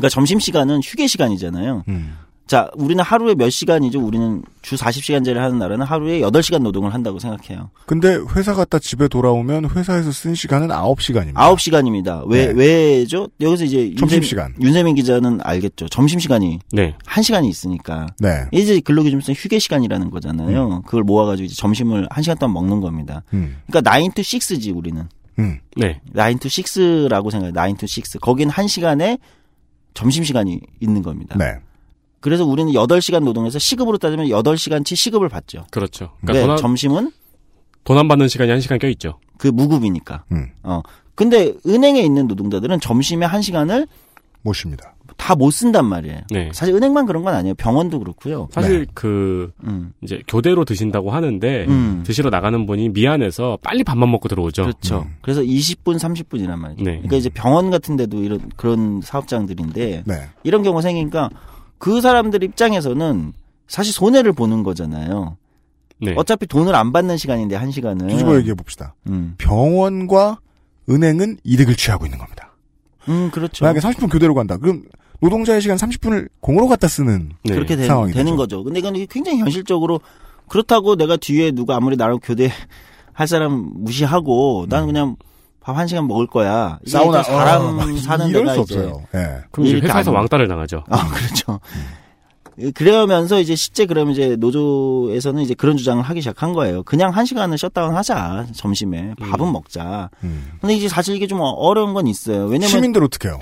그러니까 점심시간은 휴게 시간이잖아요. 음. 자, 우리는 하루에 몇 시간이죠? 우리는 주 40시간제를 하는 나라는 하루에 8시간 노동을 한다고 생각해요. 근데 회사 갔다 집에 돌아오면 회사에서 쓴 시간은 9시간입니다. 9시간입니다. 왜, 네. 왜죠? 여기서 이제 점심시간. 윤세민, 윤세민 기자는 알겠죠. 점심시간이 네. 1시간이 있으니까. 네. 이제 근로기준법 휴게 시간이라는 거잖아요. 그걸 모아가지고 이제 점심을 1시간 동안 먹는 겁니다. 음. 그러니까 9 to 6지, 우리는. 음. 네. 9 to 6라고 생각해요. 9 to 6. 거긴 1시간에 점심시간이 있는 겁니다. 네. 그래서 우리는 8시간 노동해서 시급으로 따지면 8시간치 시급을 받죠. 그렇죠. 네, 그러니까 돈, 안, 점심은 돈 안 받는 시간이 한 시간 껴 있죠. 그 무급이니까. 음. 어. 근데 은행에 있는 노동자들은 점심에 1시간을 모십니다. 다 못 쓴단 말이에요. 네. 사실 은행만 그런 건 아니에요. 병원도 그렇고요. 사실 그 음. 이제 교대로 드신다고 하는데 음. 드시러 나가는 분이 미안해서 빨리 밥만 먹고 들어오죠. 그렇죠. 그래서 20분, 30분이란 말이죠. 네. 그러니까 이제 병원 같은 데도 이런 그런 사업장들인데 네. 이런 경우가 생기니까 그 사람들 입장에서는 사실 손해를 보는 거잖아요. 네. 어차피 돈을 안 받는 시간인데 한 시간은 뒤집어 얘기해 봅시다. 음. 병원과 은행은 이득을 취하고 있는 겁니다. 음, 그렇죠. 만약에 30분 교대로 간다. 그럼 노동자의 시간 30분을 공으로 갖다 쓰는 네. 그렇게 되, 상황이 는 되죠. 거죠. 근데 이건 굉장히 현실적으로 그렇다고 내가 뒤에 누가 아무리 나랑 교대 할 사람 무시하고 난 그냥 밥 한 시간 먹을 거야. 음. 사우나 사람 어, 사는 이럴 데가 수 없어요. 예. 그럼 이제 회사에서 안- 왕따를 당하죠. 아, 그렇죠. 그러면서 이제 실제 그러면 이제 노조에서는 이제 그런 주장을 하기 시작한 거예요. 그냥 한 시간을 셧다운 하자, 점심에. 밥은 먹자. 음. 근데 이제 사실 이게 좀 어려운 건 있어요. 왜냐면 시민들 어떻게 해요?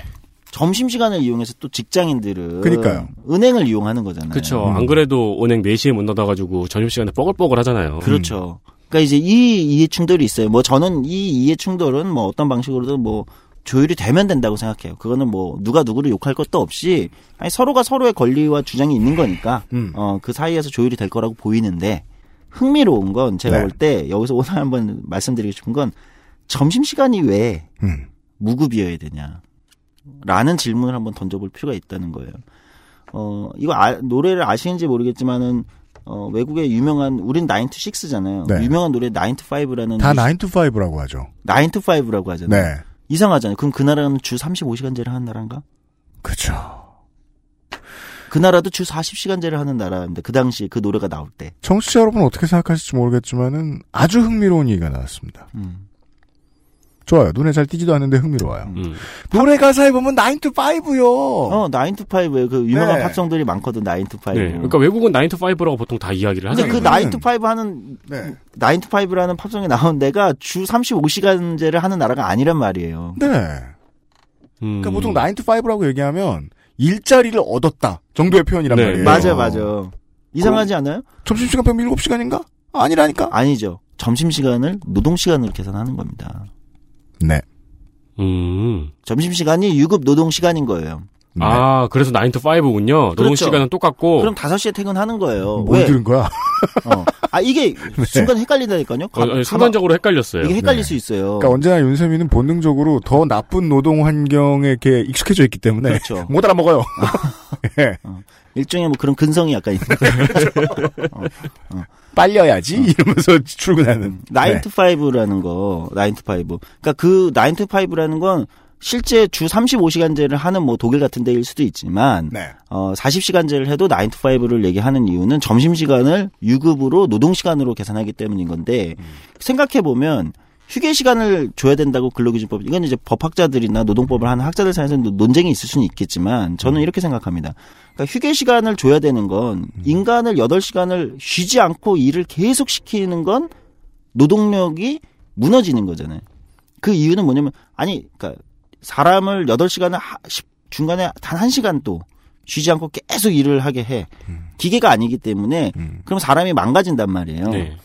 점심시간을 이용해서 또 직장인들은 그러니까요. 은행을 이용하는 거잖아요. 그렇죠. 음. 안 그래도 은행 4시에 문 닫아가지고 점심시간에 뻐글뻐글 하잖아요. 그렇죠. 그러니까 이제 이 이해 충돌이 있어요. 뭐 저는 이 이해 충돌은 뭐 어떤 방식으로든 뭐 조율이 되면 된다고 생각해요. 그거는 뭐 누가 누구를 욕할 것도 없이 아니 서로가 서로의 권리와 주장이 있는 거니까 음. 어그 사이에서 조율이 될 거라고 보이는데 흥미로운 건 제가 네. 볼때 여기서 오늘 한번 말씀드리고 싶은 건 점심 시간이 왜 음. 무급이어야 되냐? 라는 질문을 한번 던져볼 필요가 있다는 거예요. 어, 이거 아- 노래를 아시는지 모르겠지만은, 어, 외국의 유명한, 우린 9 to 6잖아요. 네. 유명한 노래 9 to 5라는. 다 9 to 5라고 하죠. 9 to 5라고 하잖아요. 네. 이상하잖아요. 그럼 그 나라는 주 35시간제를 하는 나라인가? 그렇죠. 그 나라도 주 40시간제를 하는 나라인데, 그 당시 그 노래가 나올 때. 청취자 여러분 어떻게 생각하실지 모르겠지만은 아주 흥미로운 얘기가 나왔습니다. 음. 좋아요. 눈에 잘 띄지도 않는데 흥미로워요. 음. 노래 가사에 보면 9 to 5요. 어, 9 to 5에 그 유명한 네. 팝송들이 많거든, 9 to 5. 네. 그러니까 외국은 9 to 5라고 보통 다 이야기를 근데 하잖아요. 그9 to 5 하는 네. 9 to 5라는 팝송이 나온 데가 주 35시간제를 하는 나라가 아니란 말이에요. 네. 음. 그러니까 보통 9 to 5라고 얘기하면 일자리를 얻었다 정도의 표현이란 네. 말이에요. 맞아요, 맞아요. 이상하지 않아요? 점심시간 빼면 7시간인가? 아니라니까. 아니죠. 점심 시간을 노동 시간으로 계산하는 겁니다. 네. 음. 점심 시간이 유급 노동 시간인 거예요. 아, 그래서 9 to 5군요. 노동 그렇죠. 시간은 똑같고. 그럼 5시에 퇴근하는 거예요. 뭘 왜? 들은 거야? 어. 아, 이게 순간 헷갈린다니까요. 어, 어, 순간적으로 헷갈렸어요. 이게 헷갈릴 네. 수 있어요. 그러니까 언제나 윤세민은 본능적으로 더 나쁜 노동 환경에 이렇게 익숙해져 있기 때문에 그렇죠. 못 알아먹어요. 예. 일종의 뭐 그런 근성이 약간 있는 거예요. 빨려야지 이러면서 출근하는. 9 네. to 5라는 거, 9 to 5. 그러니까 그 9 to 5라는 건 실제 주 35시간제를 하는 뭐 독일 같은 데일 수도 있지만 네. 어 40시간제를 해도 9 to 5를 얘기하는 이유는 점심 시간을 유급으로 노동 시간으로 계산하기 때문인 건데 생각해 보면 휴게 시간을 줘야 된다고 근로기준법 이건 이제 법학자들이나 노동법을 하는 학자들 사이에서 논쟁이 있을 수는 있겠지만 저는 이렇게 생각합니다. 그러니까 휴게 시간을 줘야 되는 건 인간을 8시간을 쉬지 않고 일을 계속 시키는 건 노동력이 무너지는 거잖아요. 그 이유는 뭐냐면 아니 그러니까 사람을 8시간을 하, 시- 중간에 단 1시간도 쉬지 않고 계속 일을 하게 해. 기계가 아니기 때문에 그럼 사람이 망가진단 말이에요. 네.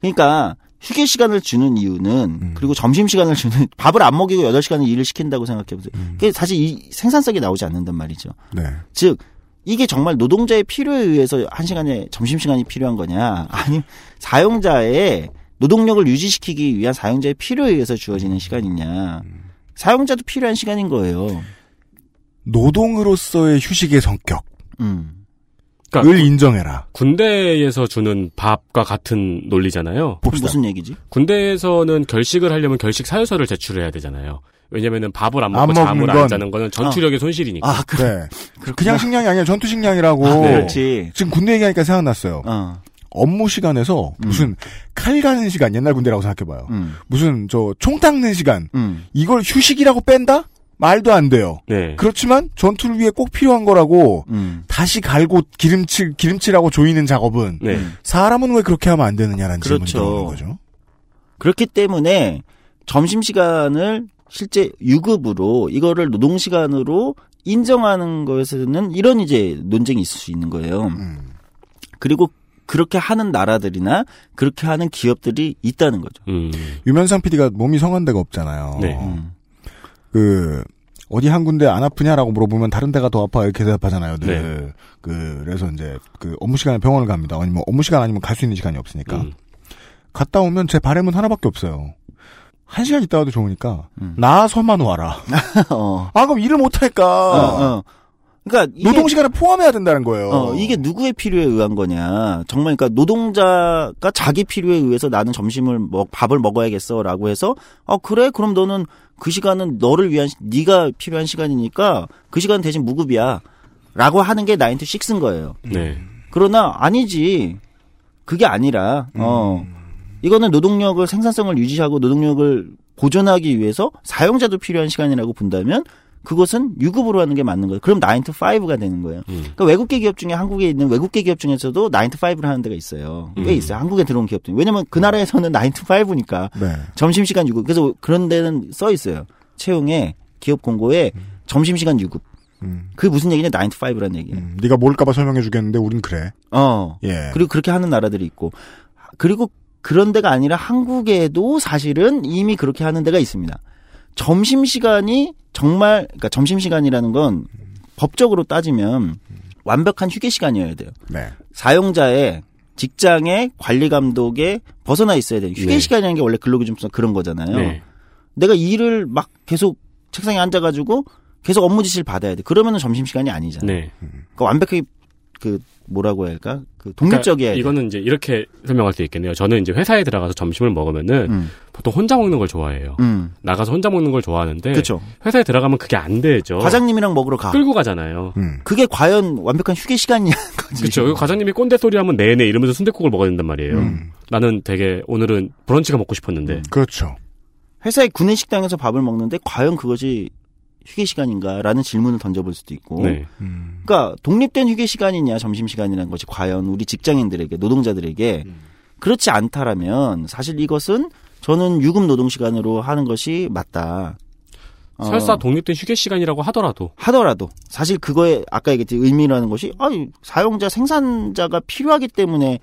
그러니까 휴게 시간을 주는 이유는 그리고 점심 시간을 주는 밥을 안 먹이고 8시간을 일을 시킨다고 생각해 보세요. 그게 사실 이 생산성이 나오지 않는단 말이죠. 네. 즉 이게 정말 노동자의 필요에 의해서 한 시간에 점심 시간이 필요한 거냐, 아니면 사용자의 노동력을 유지시키기 위한 사용자의 필요에 의해서 주어지는 시간이냐. 사용자도 필요한 시간인 거예요. 노동으로서의 휴식의 성격을 음. 그러니까 인정해라. 군대에서 주는 밥과 같은 논리잖아요. 그럼 무슨 얘기지? 군대에서는 결식을 하려면 결식 사유서를 제출해야 되잖아요. 왜냐면은 밥을 안안 먹고 잠을 먹는 안 건- 자는 거는 전투력의 손실이니까. 아, 그, 네. 그냥 식량이 아니라 전투 식량이라고. 아, 그렇지. 지금 군대 얘기하니까 생각났어요. 어, 업무 시간에서 무슨 칼 가는 시간 옛날 군대라고 생각해봐요. 음, 무슨 저 총 닦는 시간 음. 이걸 휴식이라고 뺀다? 말도 안 돼요. 네. 그렇지만 전투를 위해 꼭 필요한 거라고 음. 다시 갈고 기름칠 기름칠하고 조이는 작업은 네. 사람은 왜 그렇게 하면 안 되느냐라는 그렇죠. 질문이 나오는 거죠. 그렇기 때문에 점심 시간을 실제 유급으로 이거를 노동 시간으로 인정하는 것에서는 이런 이제 논쟁이 있을 수 있는 거예요. 음. 그리고 그렇게 하는 나라들이나 그렇게 하는 기업들이 있다는 거죠. 음. 유면상 PD가 몸이 성한 데가 없잖아요. 네. 음. 그 어디 한 군데 안 아프냐라고 물어보면 다른 데가 더 아파 이렇게 대답하잖아요. 늘. 그 그래서 이제 그 업무 시간에 병원을 갑니다. 아니면 업무 시간 아니면 갈 수 있는 시간이 없으니까 음. 갔다 오면 제 바램은 하나밖에 없어요. 한 시간 있다 와도 좋으니까 음. 나서만 와라. 어. 아 그럼 일을 못 할까? 어, 어. 그러니까 이게, 노동 시간을 포함해야 된다는 거예요. 어, 이게 누구의 필요에 의한 거냐. 정말 그러니까 노동자가 자기 필요에 의해서 나는 점심을 먹 밥을 먹어야겠어라고 해서 어 그래 그럼 너는 그 시간은 너를 위한 시- 네가 필요한 시간이니까 그 시간 대신 무급이야. 라고 하는 게 나인트 식스인 거예요. 네. 그러나 아니지. 그게 아니라 어 이거는 노동력을 생산성을 유지하고 노동력을 보존하기 위해서 사용자도 필요한 시간이라고 본다면 그것은 유급으로 하는 게 맞는 거예요. 그럼 9 to 5가 되는 거예요. 음. 그러니까 외국계 기업 중에 한국에 있는 외국계 기업 중에서도 9 to 5를 하는 데가 있어요. 꽤 음. 있어요. 한국에 들어온 기업들. 왜냐면 그 나라에서는 9 to 5니까 네. 점심시간 유급. 그래서 그런 데는 써 있어요. 채용에 기업 공고에 점심시간 유급. 음. 그게 무슨 얘기냐? 9 to 5라는 얘기예요. 음, 네가 뭘까봐 설명해 주겠는데 우린 그래. 어. 예. 그리고 그렇게 하는 나라들이 있고 그리고 그런 데가 아니라 한국에도 사실은 이미 그렇게 하는 데가 있습니다. 점심 시간이 정말 그러니까 점심 시간이라는 건 법적으로 따지면 완벽한 휴게 시간이어야 돼요. 네. 사용자의 직장의 관리 감독에 벗어나 있어야 돼요. 휴게 네. 시간이라는 게 원래 근로기준법 그런 거잖아요. 네. 내가 일을 막 계속 책상에 앉아가지고 계속 업무 지시를 받아야 돼. 그러면은 점심 시간이 아니잖아요. 네. 그러니까 완벽하게 그 뭐라고 해야 할까? 그 독립적이어야 돼. 그러니까 이거는 이제 이렇게 설명할 수 있겠네요. 저는 이제 회사에 들어가서 점심을 먹으면은 음. 보통 혼자 먹는 걸 좋아해요. 음. 나가서 혼자 먹는 걸 좋아하는데 그렇죠. 회사에 들어가면 그게 안 되죠. 과장님이랑 먹으러 가. 끌고 가잖아요. 음. 그게 과연 완벽한 휴게 시간이냐는 거지. 그렇죠. 과장님이 꼰대 소리 하면 내내 이러면서 순대국을 먹어야 된단 말이에요. 음. 나는 되게 오늘은 브런치가 먹고 싶었는데 그렇죠. 회사의 구내 식당에서 밥을 먹는데 과연 그것이 휴게 시간인가라는 질문을 던져볼 수도 있고. 네. 음. 그러니까 독립된 휴게 시간이냐 점심 시간이라는 것이 과연 우리 직장인들에게 노동자들에게 그렇지 않다라면 사실 이것은 저는 유급 노동 시간으로 하는 것이 맞다. 어, 설사 독립된 휴게 시간이라고 하더라도 하더라도 사실 그거에 아까 얘기했듯이 의미라는 것이 아 사용자 생산자가 필요하기 때문에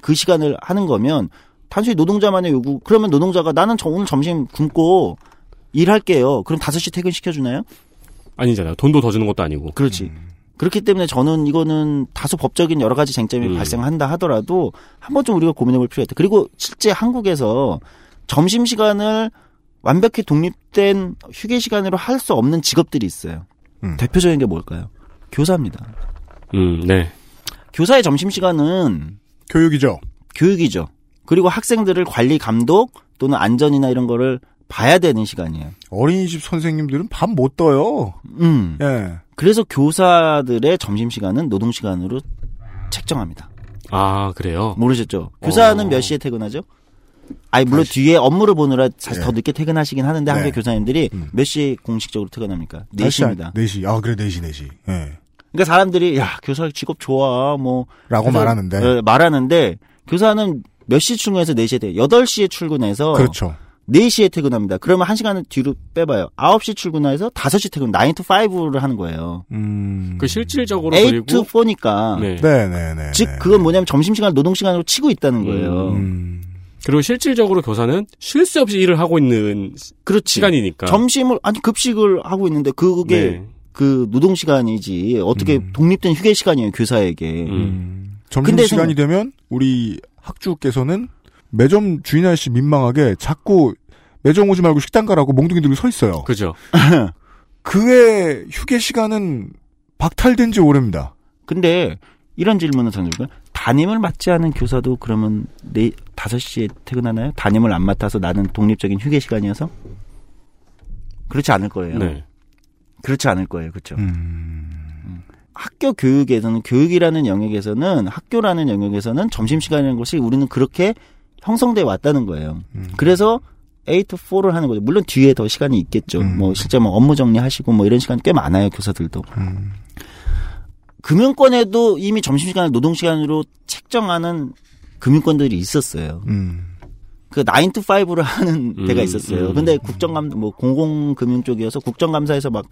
그 시간을 하는 거면 단순히 노동자만의 요구 그러면 노동자가 나는 저 오늘 점심 굶고 일할게요. 그럼 5시 퇴근 시켜주나요? 아니잖아요. 돈도 더 주는 것도 아니고. 그렇지. 그렇기 때문에 저는 이거는 다소 법적인 여러 가지 쟁점이 음. 발생한다 하더라도 한 번쯤 우리가 고민해 볼 필요가 있다. 그리고 실제 한국에서 점심 시간을 완벽히 독립된 휴게 시간으로 할 수 없는 직업들이 있어요. 음. 대표적인 게 뭘까요? 교사입니다. 음, 네. 교사의 점심 시간은 교육이죠. 교육이죠. 그리고 학생들을 관리 감독 또는 안전이나 이런 거를 봐야 되는 시간이에요. 어린이집 선생님들은 밤 못 떠요. 음. 예. 그래서 교사들의 점심 시간은 노동 시간으로 책정합니다. 아, 그래요? 모르셨죠? 교사는 어. 몇 시에 퇴근하죠? 아니 물론 뒤에 업무를 보느라 사실 더 늦게 퇴근하시긴 하는데 네. 한국 교사님들이 음. 몇 시에 공식적으로 퇴근합니까? 다시 4시입니다. 4시. 아, 그래, 4시, 4시. 예. 그러니까 사람들이 야 교사 직업 좋아 뭐 라고 말하는데. 예, 말하는데 교사는 몇 시 출근해서 4시에 퇴근 8시에 출근해서 그렇죠. 4시에 퇴근합니다. 그러면 1시간을 뒤로 빼봐요. 9시 출근해서 5시 퇴근 9 to 5를 하는 거예요. 음. 그 실질적으로 8 그리고 to 4니까 네. 네네네. 즉 그건 뭐냐면 점심시간 노동시간으로 치고 있다는 거예요. 음. 그리고 실질적으로 교사는 쉴 새 없이 일을 하고 있는 그렇지. 시간이니까. 점심을 아니 급식을 하고 있는데 그게 네. 그 노동 시간이지 어떻게 음. 독립된 휴게 시간이에요 교사에게. 음. 점심 근데 시간이 되면 우리 학주께서는 매점 주인 아저씨 민망하게 자꾸 매점 오지 말고 식당 가라고 몽둥이 들고 서 있어요. 그죠. 그의 휴게 시간은 박탈된 지 오래입니다. 근데 이런 질문을 던질까요? 담임을 맡지 않은 교사도 그러면 네 5시에 퇴근하나요? 담임을 안 맡아서 나는 독립적인 휴게 시간이어서? 그렇지 않을 거예요. 네. 그렇지 않을 거예요. 그렇죠. 음. 학교 교육에서는 교육이라는 영역에서는 학교라는 영역에서는 점심 시간이라는 것이 우리는 그렇게 형성돼 왔다는 거예요. 음. 그래서 8 to 4를 하는 거죠. 물론 뒤에 더 시간이 있겠죠. 음. 뭐 실제 뭐 업무 정리하시고 뭐 이런 시간 꽤 많아요 교사들도. 음. 금융권에도 이미 점심 시간을 노동 시간으로 책정하는 금융권들이 있었어요. 음. 그9 to 5를 하는 음, 데가 있었어요. 음. 근데 국정감 뭐 공공금융 쪽이어서 국정감사에서 막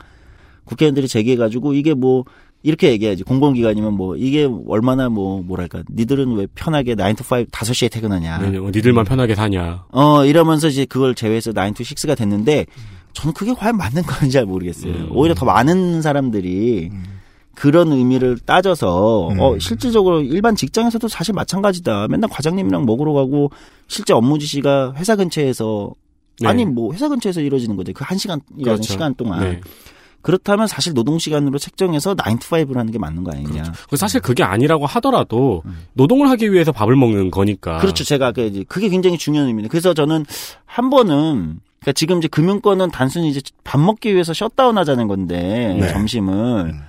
국회의원들이 제기해가지고 이게 뭐 이렇게 얘기해야지 공공기관이면 뭐 이게 얼마나 뭐 뭐랄까 니들은 왜 편하게 9 to 5 5시에 퇴근하냐. 네, 어, 니들만 편하게 사냐. 어 이러면서 이제 그걸 제외해서 9 to 6가 됐는데 저는 그게 과연 맞는 건지 잘 모르겠어요. 음. 오히려 더 많은 사람들이 그런 의미를 따져서 음. 어 실질적으로 일반 직장에서도 사실 마찬가지다. 맨날 과장님이랑 먹으러 가고 실제 업무 지시가 회사 근처에서 네. 아니 뭐 회사 근처에서 이루어지는 거죠. 그 한 시간 이라는 그렇죠. 시간 동안 네. 그렇다면 사실 노동 시간으로 책정해서 9 to 5를 하는 게 맞는 거 아니냐. 그 사실 그게 아니라고 하더라도 음. 노동을 하기 위해서 밥을 먹는 거니까. 그렇죠. 제가 그 그게 굉장히 중요한 의미입니다. 그래서 저는 한 번은 그러니까 지금 이제 금융권은 단순히 이제 밥 먹기 위해서 셧다운 하자는 건데 네. 점심을 음.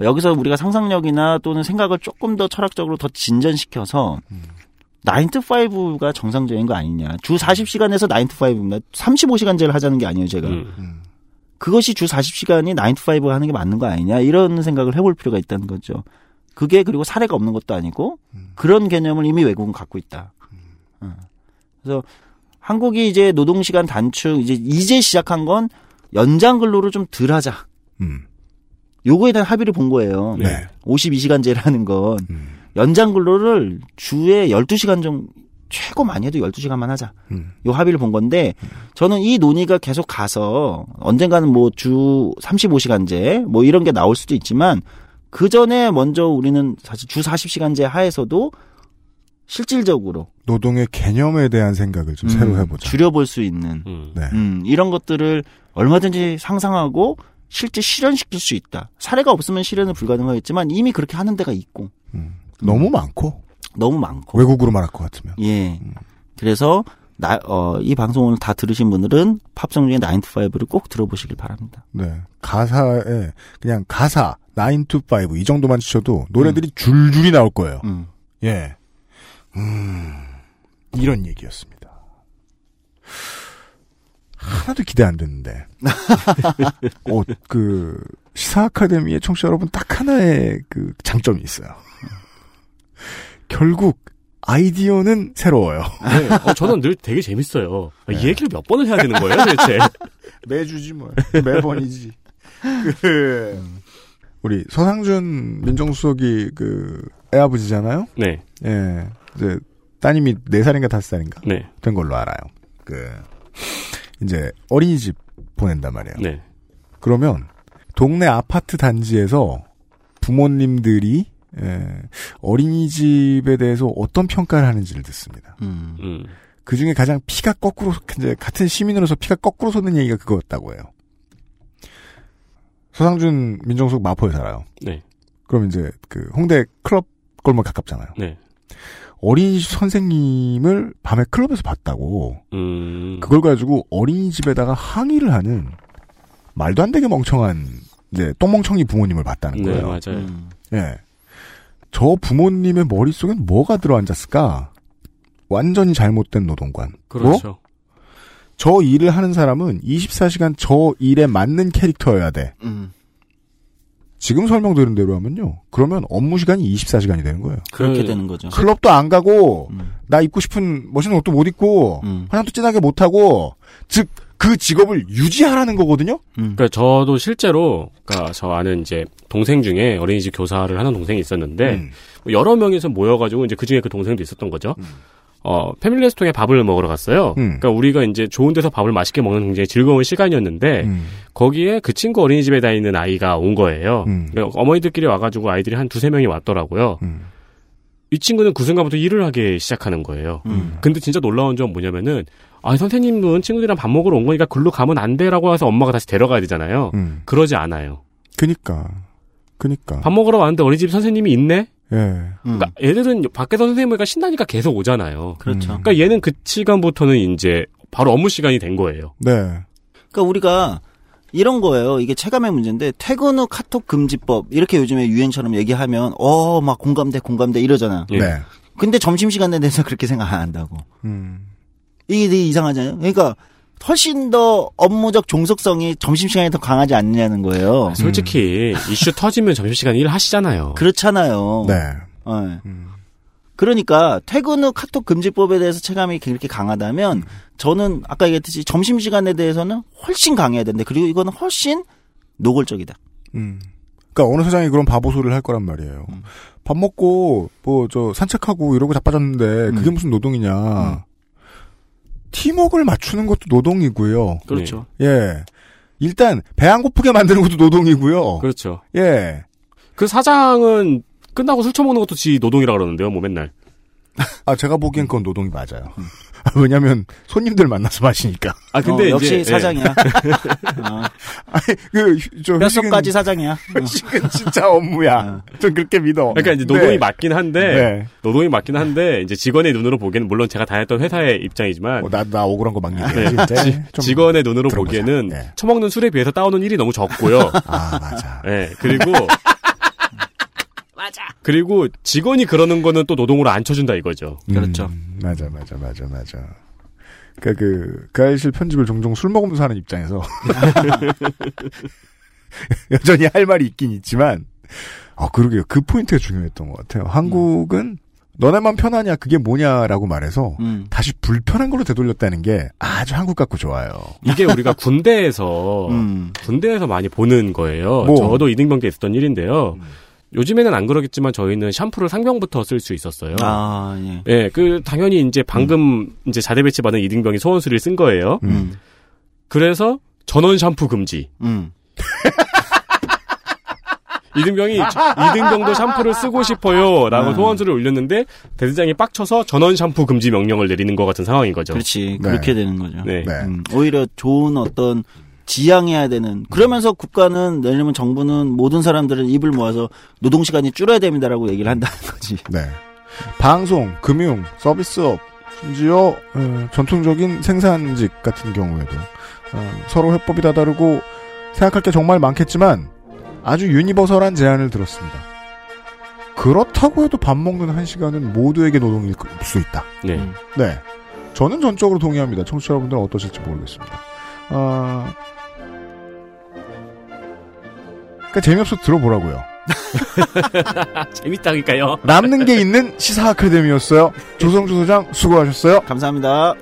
여기서 우리가 상상력이나 또는 생각을 조금 더 철학적으로 더 진전시켜서 음. 9 to 5가 정상적인 거 아니냐. 주 40시간에서 9 to 5입니다. 35시간제를 하자는 게 아니에요, 제가. 음. 음. 그것이 주 40시간이 9 to 5 하는 게 맞는 거 아니냐. 이런 생각을 해볼 필요가 있다는 거죠. 그게 그리고 사례가 없는 것도 아니고 음. 그런 개념을 이미 외국은 갖고 있다. 어. 그래서 한국이 이제 노동 시간 단축 이제 이제 시작한 건 연장 근로를 좀 덜 하자. 음. 요거에 대한 합의를 본 거예요. 네. 52시간제를 하는 건 음. 연장 근로를 주에 12시간 정도 최고 많이 해도 12시간만 하자. 음. 요 합의를 본 건데 저는 이 논의가 계속 가서 언젠가는 뭐 주 35시간제 뭐 이런 게 나올 수도 있지만 그 전에 먼저 우리는 사실 주 40시간제 하에서도 실질적으로 노동의 개념에 대한 생각을 좀 음, 새로 해보자. 줄여볼 수 있는 음. 네. 음, 이런 것들을 얼마든지 상상하고 실제 실현시킬 수 있다. 사례가 없으면 실현은 불가능하겠지만 이미 그렇게 하는 데가 있고 음. 너무 많고 너무 많고 외국으로 말할 것 같으면. 예. 그래서 나, 어, 이 방송을 다 들으신 분들은 팝송 중에 9 to 5를 꼭 들어보시길 바랍니다. 네. 가사에 그냥 가사 9 to 5 이 정도만 치셔도 노래들이 줄줄이 나올 거예요. 음. 예. 음. 이런 얘기였습니다. 하나도 기대 안 됐는데. 어, 그 시사 아카데미의 청취자 여러분 딱 하나의 그 장점이 있어요. 결국 아이디어는 새로워요. 네. 어, 저는 늘 되게 재밌어요. 아, 이 얘기를 몇 번을 해야 되는 거예요, 도대체? 매주지 뭐. 매번이지. 그 우리 서상준 민정수석이 그 애아버지잖아요. 네. 예. 이제 따님이 4살인가 5살인가 네. 된 걸로 알아요. 그 이제 어린이집 보낸단 말이에요. 네. 그러면 동네 아파트 단지에서 부모님들이 예, 어린이집에 대해서 어떤 평가를 하는지를 듣습니다. 음. 음. 그 중에 가장 피가 거꾸로 이제 같은 시민으로서 피가 거꾸로 솟는 얘기가 그거였다고 해요. 서상준 민정수석 마포에 살아요. 네. 그럼 이제 그 홍대 클럽 골목 가깝잖아요. 네. 어린이집 선생님을 밤에 클럽에서 봤다고 음. 그걸 가지고 어린이집에다가 항의를 하는 말도 안 되게 멍청한 이제 똥멍청이 부모님을 봤다는 네, 거예요. 맞아요. 음. 예. 저 부모님의 머릿속엔 뭐가 들어앉았을까? 완전히 잘못된 노동관. 그렇죠. 뭐? 저 일을 하는 사람은 24시간 저 일에 맞는 캐릭터여야 돼. 음. 지금 설명드린 대로 하면요. 그러면 업무 시간이 24시간이 되는 거예요. 그렇게 그- 되는 거죠. 클럽도 안 가고 음. 나 입고 싶은 멋있는 옷도 못 입고 음. 화장도 진하게 못 하고 즉 그 직업을 유지하라는 거거든요. 음. 그러니까 저도 실제로 그러니까 저 아는 이제 동생 중에 어린이집 교사를 하는 동생이 있었는데 음. 여러 명이서 모여가지고 이제 그 중에 그 동생도 있었던 거죠. 음. 어 패밀리 레스토랑에 밥을 먹으러 갔어요. 음. 그러니까 우리가 이제 좋은 데서 밥을 맛있게 먹는 굉장히 즐거운 시간이었는데 음. 거기에 그 친구 어린이집에 다니는 아이가 온 거예요. 음. 그러니까 어머니들끼리 와가지고 아이들이 한 두세 명이 왔더라고요. 음. 이 친구는 그 순간부터 일을 하기 시작하는 거예요. 음. 근데 진짜 놀라운 점 뭐냐면은 아 선생님은 친구들이랑 밥 먹으러 온 거니까 글로 가면 안 돼라고 해서 엄마가 다시 데려가야 되잖아요. 음. 그러지 않아요. 그니까. 그니까. 밥 먹으러 왔는데 어린이집 선생님이 있네? 예. 음. 그러니까 애들은 밖에서 선생님이니까 신나니까 계속 오잖아요. 그렇죠. 음. 그러니까 얘는 그 시간부터는 이제 바로 업무 시간이 된 거예요. 네. 그러니까 우리가 이런 거예요. 이게 체감의 문제인데 퇴근 후 카톡 금지법 이렇게 요즘에 유행처럼 얘기하면 어 막 공감돼 공감돼 이러잖아. 예. 네. 근데 점심 시간에 대해서 그렇게 생각 안 한다고. 음. 이게 되게 이상하잖아요. 그러니까 훨씬 더 업무적 종속성이 점심 시간에 더 강하지 않느냐는 거예요. 아, 솔직히 이슈 터지면 점심시간 일 하시잖아요. 그렇잖아요. 네. 예. 음. 그러니까 퇴근 후 카톡 금지법에 대해서 체감이 그렇게 강하다면 저는 아까 얘기했듯이 점심 시간에 대해서는 훨씬 강해야 되는데 그리고 이거는 훨씬 노골적이다. 음. 그러니까 어느 세상이 그런 바보 소리를 할 거란 말이에요. 음. 밥 먹고 뭐 저 산책하고 이러고 자빠졌는데 그게 음. 무슨 노동이냐? 음. 팀워크를 맞추는 것도 노동이고요. 그렇죠. 예. 일단 배 안 고프게 만드는 것도 노동이고요. 그렇죠. 예. 그 사장은 끝나고 술 처먹는 것도 지 노동이라 그러는데요, 뭐 맨날. 아 제가 보기엔 그건 노동이 맞아요. 왜냐하면 손님들 만나서 마시니까. 아 근데 어, 역시 이제 예. 사장이야. 어, 그저 뼛속까지 사장이야. 회식은 진짜 업무야. 전 그렇게 믿어. 그러니까 이제 노동이 네. 맞긴 한데 네. 노동이 맞긴 한데 이제 직원의 눈으로 보기에는 물론 제가 다녔던 회사의 입장이지만 어, 나, 나 억울한 거막 네, 직원의 눈으로 들어보자. 보기에는 네. 처먹는 술에 비해서 따오는 일이 너무 적고요. 아, 맞아. 네, 그리고. 그리고 직원이 그러는 거는 또 노동으로 안 쳐준다 이거죠. 그렇죠. 음, 맞아, 맞아, 맞아, 맞아. 그니까 그, 그 아이실 편집을 종종 술 먹으면서 하는 입장에서. 여전히 할 말이 있긴 있지만, 아, 그러게요. 그 포인트가 중요했던 것 같아요. 한국은 너네만 편하냐, 그게 뭐냐라고 말해서 음. 다시 불편한 걸로 되돌렸다는 게 아주 한국 같고 좋아요. 이게 우리가 군대에서 음. 군대에서 많이 보는 거예요. 뭐? 저도 이등병 때 있었던 일인데요. 요즘에는 안 그러겠지만 저희는 샴푸를 상병부터 쓸 수 있었어요. 아, 예. 예, 그 당연히 이제 방금 이제 자대 배치 받은 이등병이 소원수리를 쓴 거예요. 음. 그래서 전원 샴푸 금지. 음. 이등병이 이등병도 샴푸를 쓰고 싶어요라고 음. 소원수를 올렸는데 대대장이 빡쳐서 전원 샴푸 금지 명령을 내리는 것 같은 상황인 거죠. 그렇지. 네. 그렇게 되는 거죠. 네. 네. 음, 오히려 좋은 어떤 지향해야 되는 그러면서 국가는 내려면 정부는 모든 사람들을 입을 모아서 노동 시간이 줄어야 됩니다라고 얘기를 한다는 거지. 네. 방송, 금융, 서비스업, 심지어 어, 전통적인 생산직 같은 경우에도 어, 서로 해법이 다 다르고 생각할 게 정말 많겠지만 아주 유니버설한 제안을 들었습니다. 그렇다고 해도 밥 먹는 한 시간은 모두에게 노동일 수 있다. 네. 음. 네. 저는 전적으로 동의합니다. 청취자 여러분들은 어떠실지 모르겠습니다. 아, 그러니까 재미없어 들어보라고요. 재밌다니까요. 남는 게 있는 시사 아카데미였어요. 조성주 소장 수고하셨어요. 감사합니다.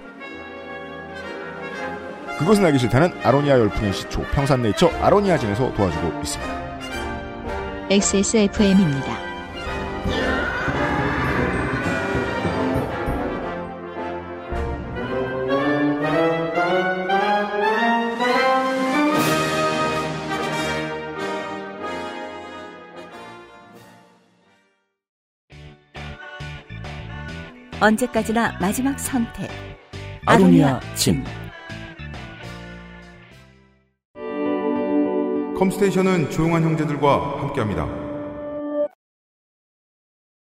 그것은 알기 싫다는 아로니아 열풍의 시초 평산네이처 아로니아진에서 도와주고 있습니다. XSFM입니다. 언제까지나 마지막 선택. 아로니아 진. 컴스테이션은 조용한 형제들과 함께합니다.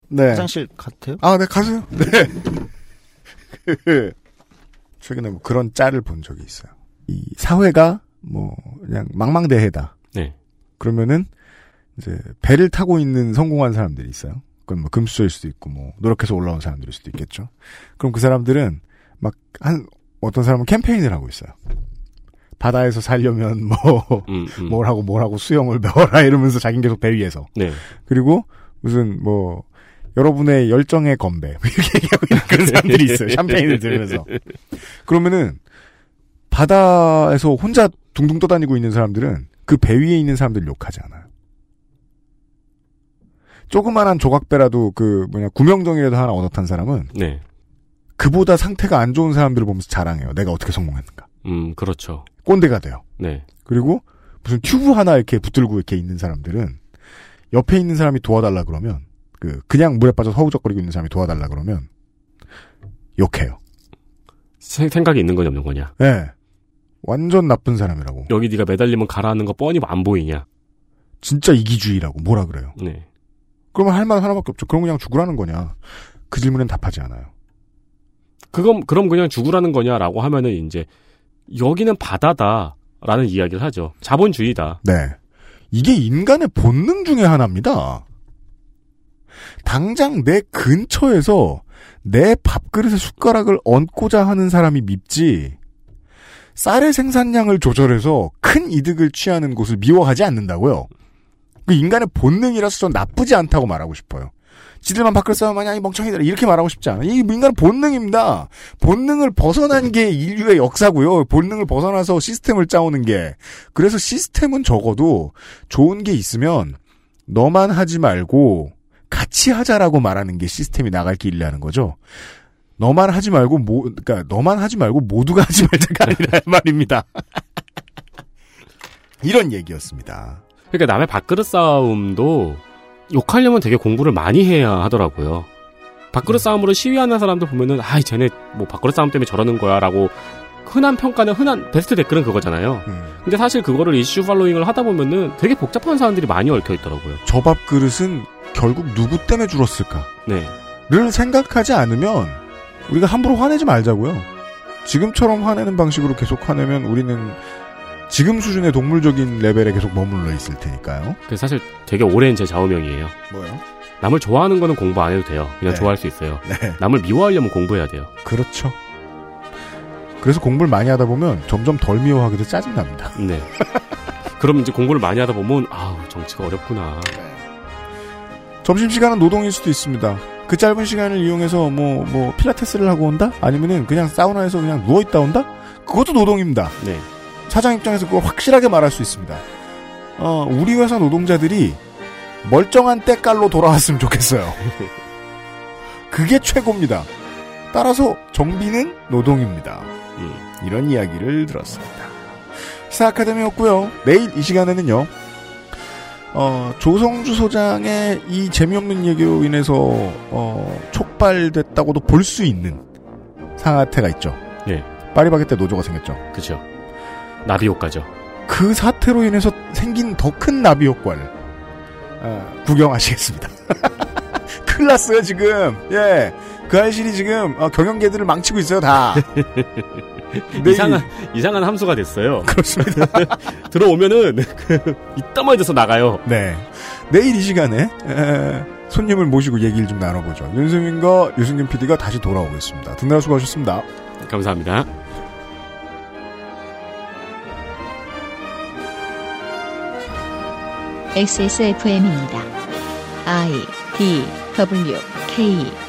네. 화장실 같아요? 아, 네, 가세요. 네. 그, 최근에 뭐 그런 짤을 본 적이 있어요. 이 사회가 뭐 그냥 망망대해다. 네. 그러면은 이제 배를 타고 있는 성공한 사람들이 있어요. 그건 뭐 금수저일 수도 있고 뭐 노력해서 올라온 사람들일 수도 있겠죠. 그럼 그 사람들은 막 한 어떤 사람은 캠페인을 하고 있어요. 바다에서 살려면 뭐 음, 음. 뭘 하고 뭘 하고 수영을 배워라 이러면서 자긴 계속 배 위에서 네. 그리고 무슨 뭐 여러분의 열정의 건배 뭐 이렇게 얘기하고 있는 그런 사람들이 있어요. 샴페인을 들으면서 그러면은 바다에서 혼자 둥둥 떠다니고 있는 사람들은 그 배 위에 있는 사람들 욕하지 않아요. 조그만한 조각배라도 그 뭐냐 구명정이라도 하나 얻어탄 사람은 네. 그보다 상태가 안 좋은 사람들을 보면서 자랑해요. 내가 어떻게 성공했는가. 음, 그렇죠. 꼰대가 돼요. 네. 그리고 무슨 튜브 하나 이렇게 붙들고 이렇게 있는 사람들은 옆에 있는 사람이 도와달라 그러면 그 그냥 물에 빠져 서 허우적거리고 있는 사람이 도와달라 그러면 욕해요. 세- 생각이 있는 거냐 없는 거냐. 예. 완전 나쁜 사람이라고. 여기 네가 매달리면 가라앉는 거 뻔히 안 보이냐. 진짜 이기주의라고 뭐라 그래요. 네. 그러면 할 말 하나밖에 없죠. 그럼 그냥 죽으라는 거냐. 그 질문엔 답하지 않아요. 그건 그럼 그냥 죽으라는 거냐라고 하면은 이제 여기는 바다다라는 이야기를 하죠. 자본주의다. 네. 이게 인간의 본능 중의 하나입니다. 당장 내 근처에서 내 밥그릇에 숟가락을 얹고자 하는 사람이 밉지, 쌀의 생산량을 조절해서 큰 이득을 취하는 곳을 미워하지 않는다고요. 그 인간의 본능이라서 전 나쁘지 않다고 말하고 싶어요. 지들만 밥그릇 싸우면 아니 멍청이들 이렇게 말하고 싶지 않아. 이 인간의 본능입니다. 본능을 벗어난 게 인류의 역사고요. 본능을 벗어나서 시스템을 짜오는 게. 그래서 시스템은 적어도 좋은 게 있으면 너만 하지 말고 같이 하자라고 말하는 게 시스템이 나갈 길이라는 거죠. 너만 하지 말고 모, 그러니까 너만 하지 말고 모두가 하지 말자가 아니라 말입니다. 이런 얘기였습니다. 그러니까 남의 밥그릇 싸움도 욕하려면 되게 공부를 많이 해야 하더라고요. 밥그릇 싸움으로 시위하는 사람들 보면은 아이 쟤네 뭐 밥그릇 싸움 때문에 저러는 거야라고 흔한 평가는 흔한 베스트 댓글은 그거잖아요. 음. 근데 사실 그거를 이슈 팔로잉을 하다 보면은 되게 복잡한 사람들이 많이 얽혀 있더라고요. 저 밥그릇은 결국 누구 때문에 줄었을까? 네. 를 생각하지 않으면 우리가 함부로 화내지 말자고요. 지금처럼 화내는 방식으로 계속 화내면 우리는 지금 수준의 동물적인 레벨에 계속 머물러 있을 테니까요. 그 사실 되게 오랜 제 좌우명이에요. 뭐요? 남을 좋아하는 거는 공부 안 해도 돼요. 그냥 네. 좋아할 수 있어요. 네. 남을 미워하려면 공부해야 돼요. 그렇죠. 그래서 공부를 많이 하다 보면 점점 덜 미워하게 돼 짜증납니다. 네. 그럼 이제 공부를 많이 하다 보면 아우 정치가 어렵구나. 점심시간은 노동일 수도 있습니다. 그 짧은 시간을 이용해서 뭐, 뭐, 필라테스를 하고 온다? 아니면은 그냥 사우나에서 그냥 누워있다 온다? 그것도 노동입니다. 네. 사장 입장에서 그걸 확실하게 말할 수 있습니다. 어, 우리 회사 노동자들이 멀쩡한 때깔로 돌아왔으면 좋겠어요. 그게 최고입니다. 따라서 정비는 노동입니다. 음. 이런 이야기를 들었습니다. 시사 아카데미였고요. 내일 이 시간에는요. 어, 조성주 소장의 이 재미없는 얘기로 인해서 어, 촉발됐다고도 볼 수 있는 상하태가 있죠. 네. 파리바게뜨 노조가 생겼죠. 그죠. 나비 효과죠. 그 사태로 인해서 생긴 더 큰 나비 효과를 어, 구경하시겠습니다. 큰일 났어요 지금. 예, 그 알실이 지금 어, 경영계들을 망치고 있어요 다. 내일- 이상한 이상한 함수가 됐어요. 그렇습니다. 들어오면은 그 이따만 돼서 나가요. 네. 내일 이 시간에 에, 손님을 모시고 얘기를 좀 나눠보죠. 윤수민과 유승균 PD가 다시 돌아오겠습니다. 듣느라 수고하셨습니다. 감사합니다. XSFM입니다. I D W K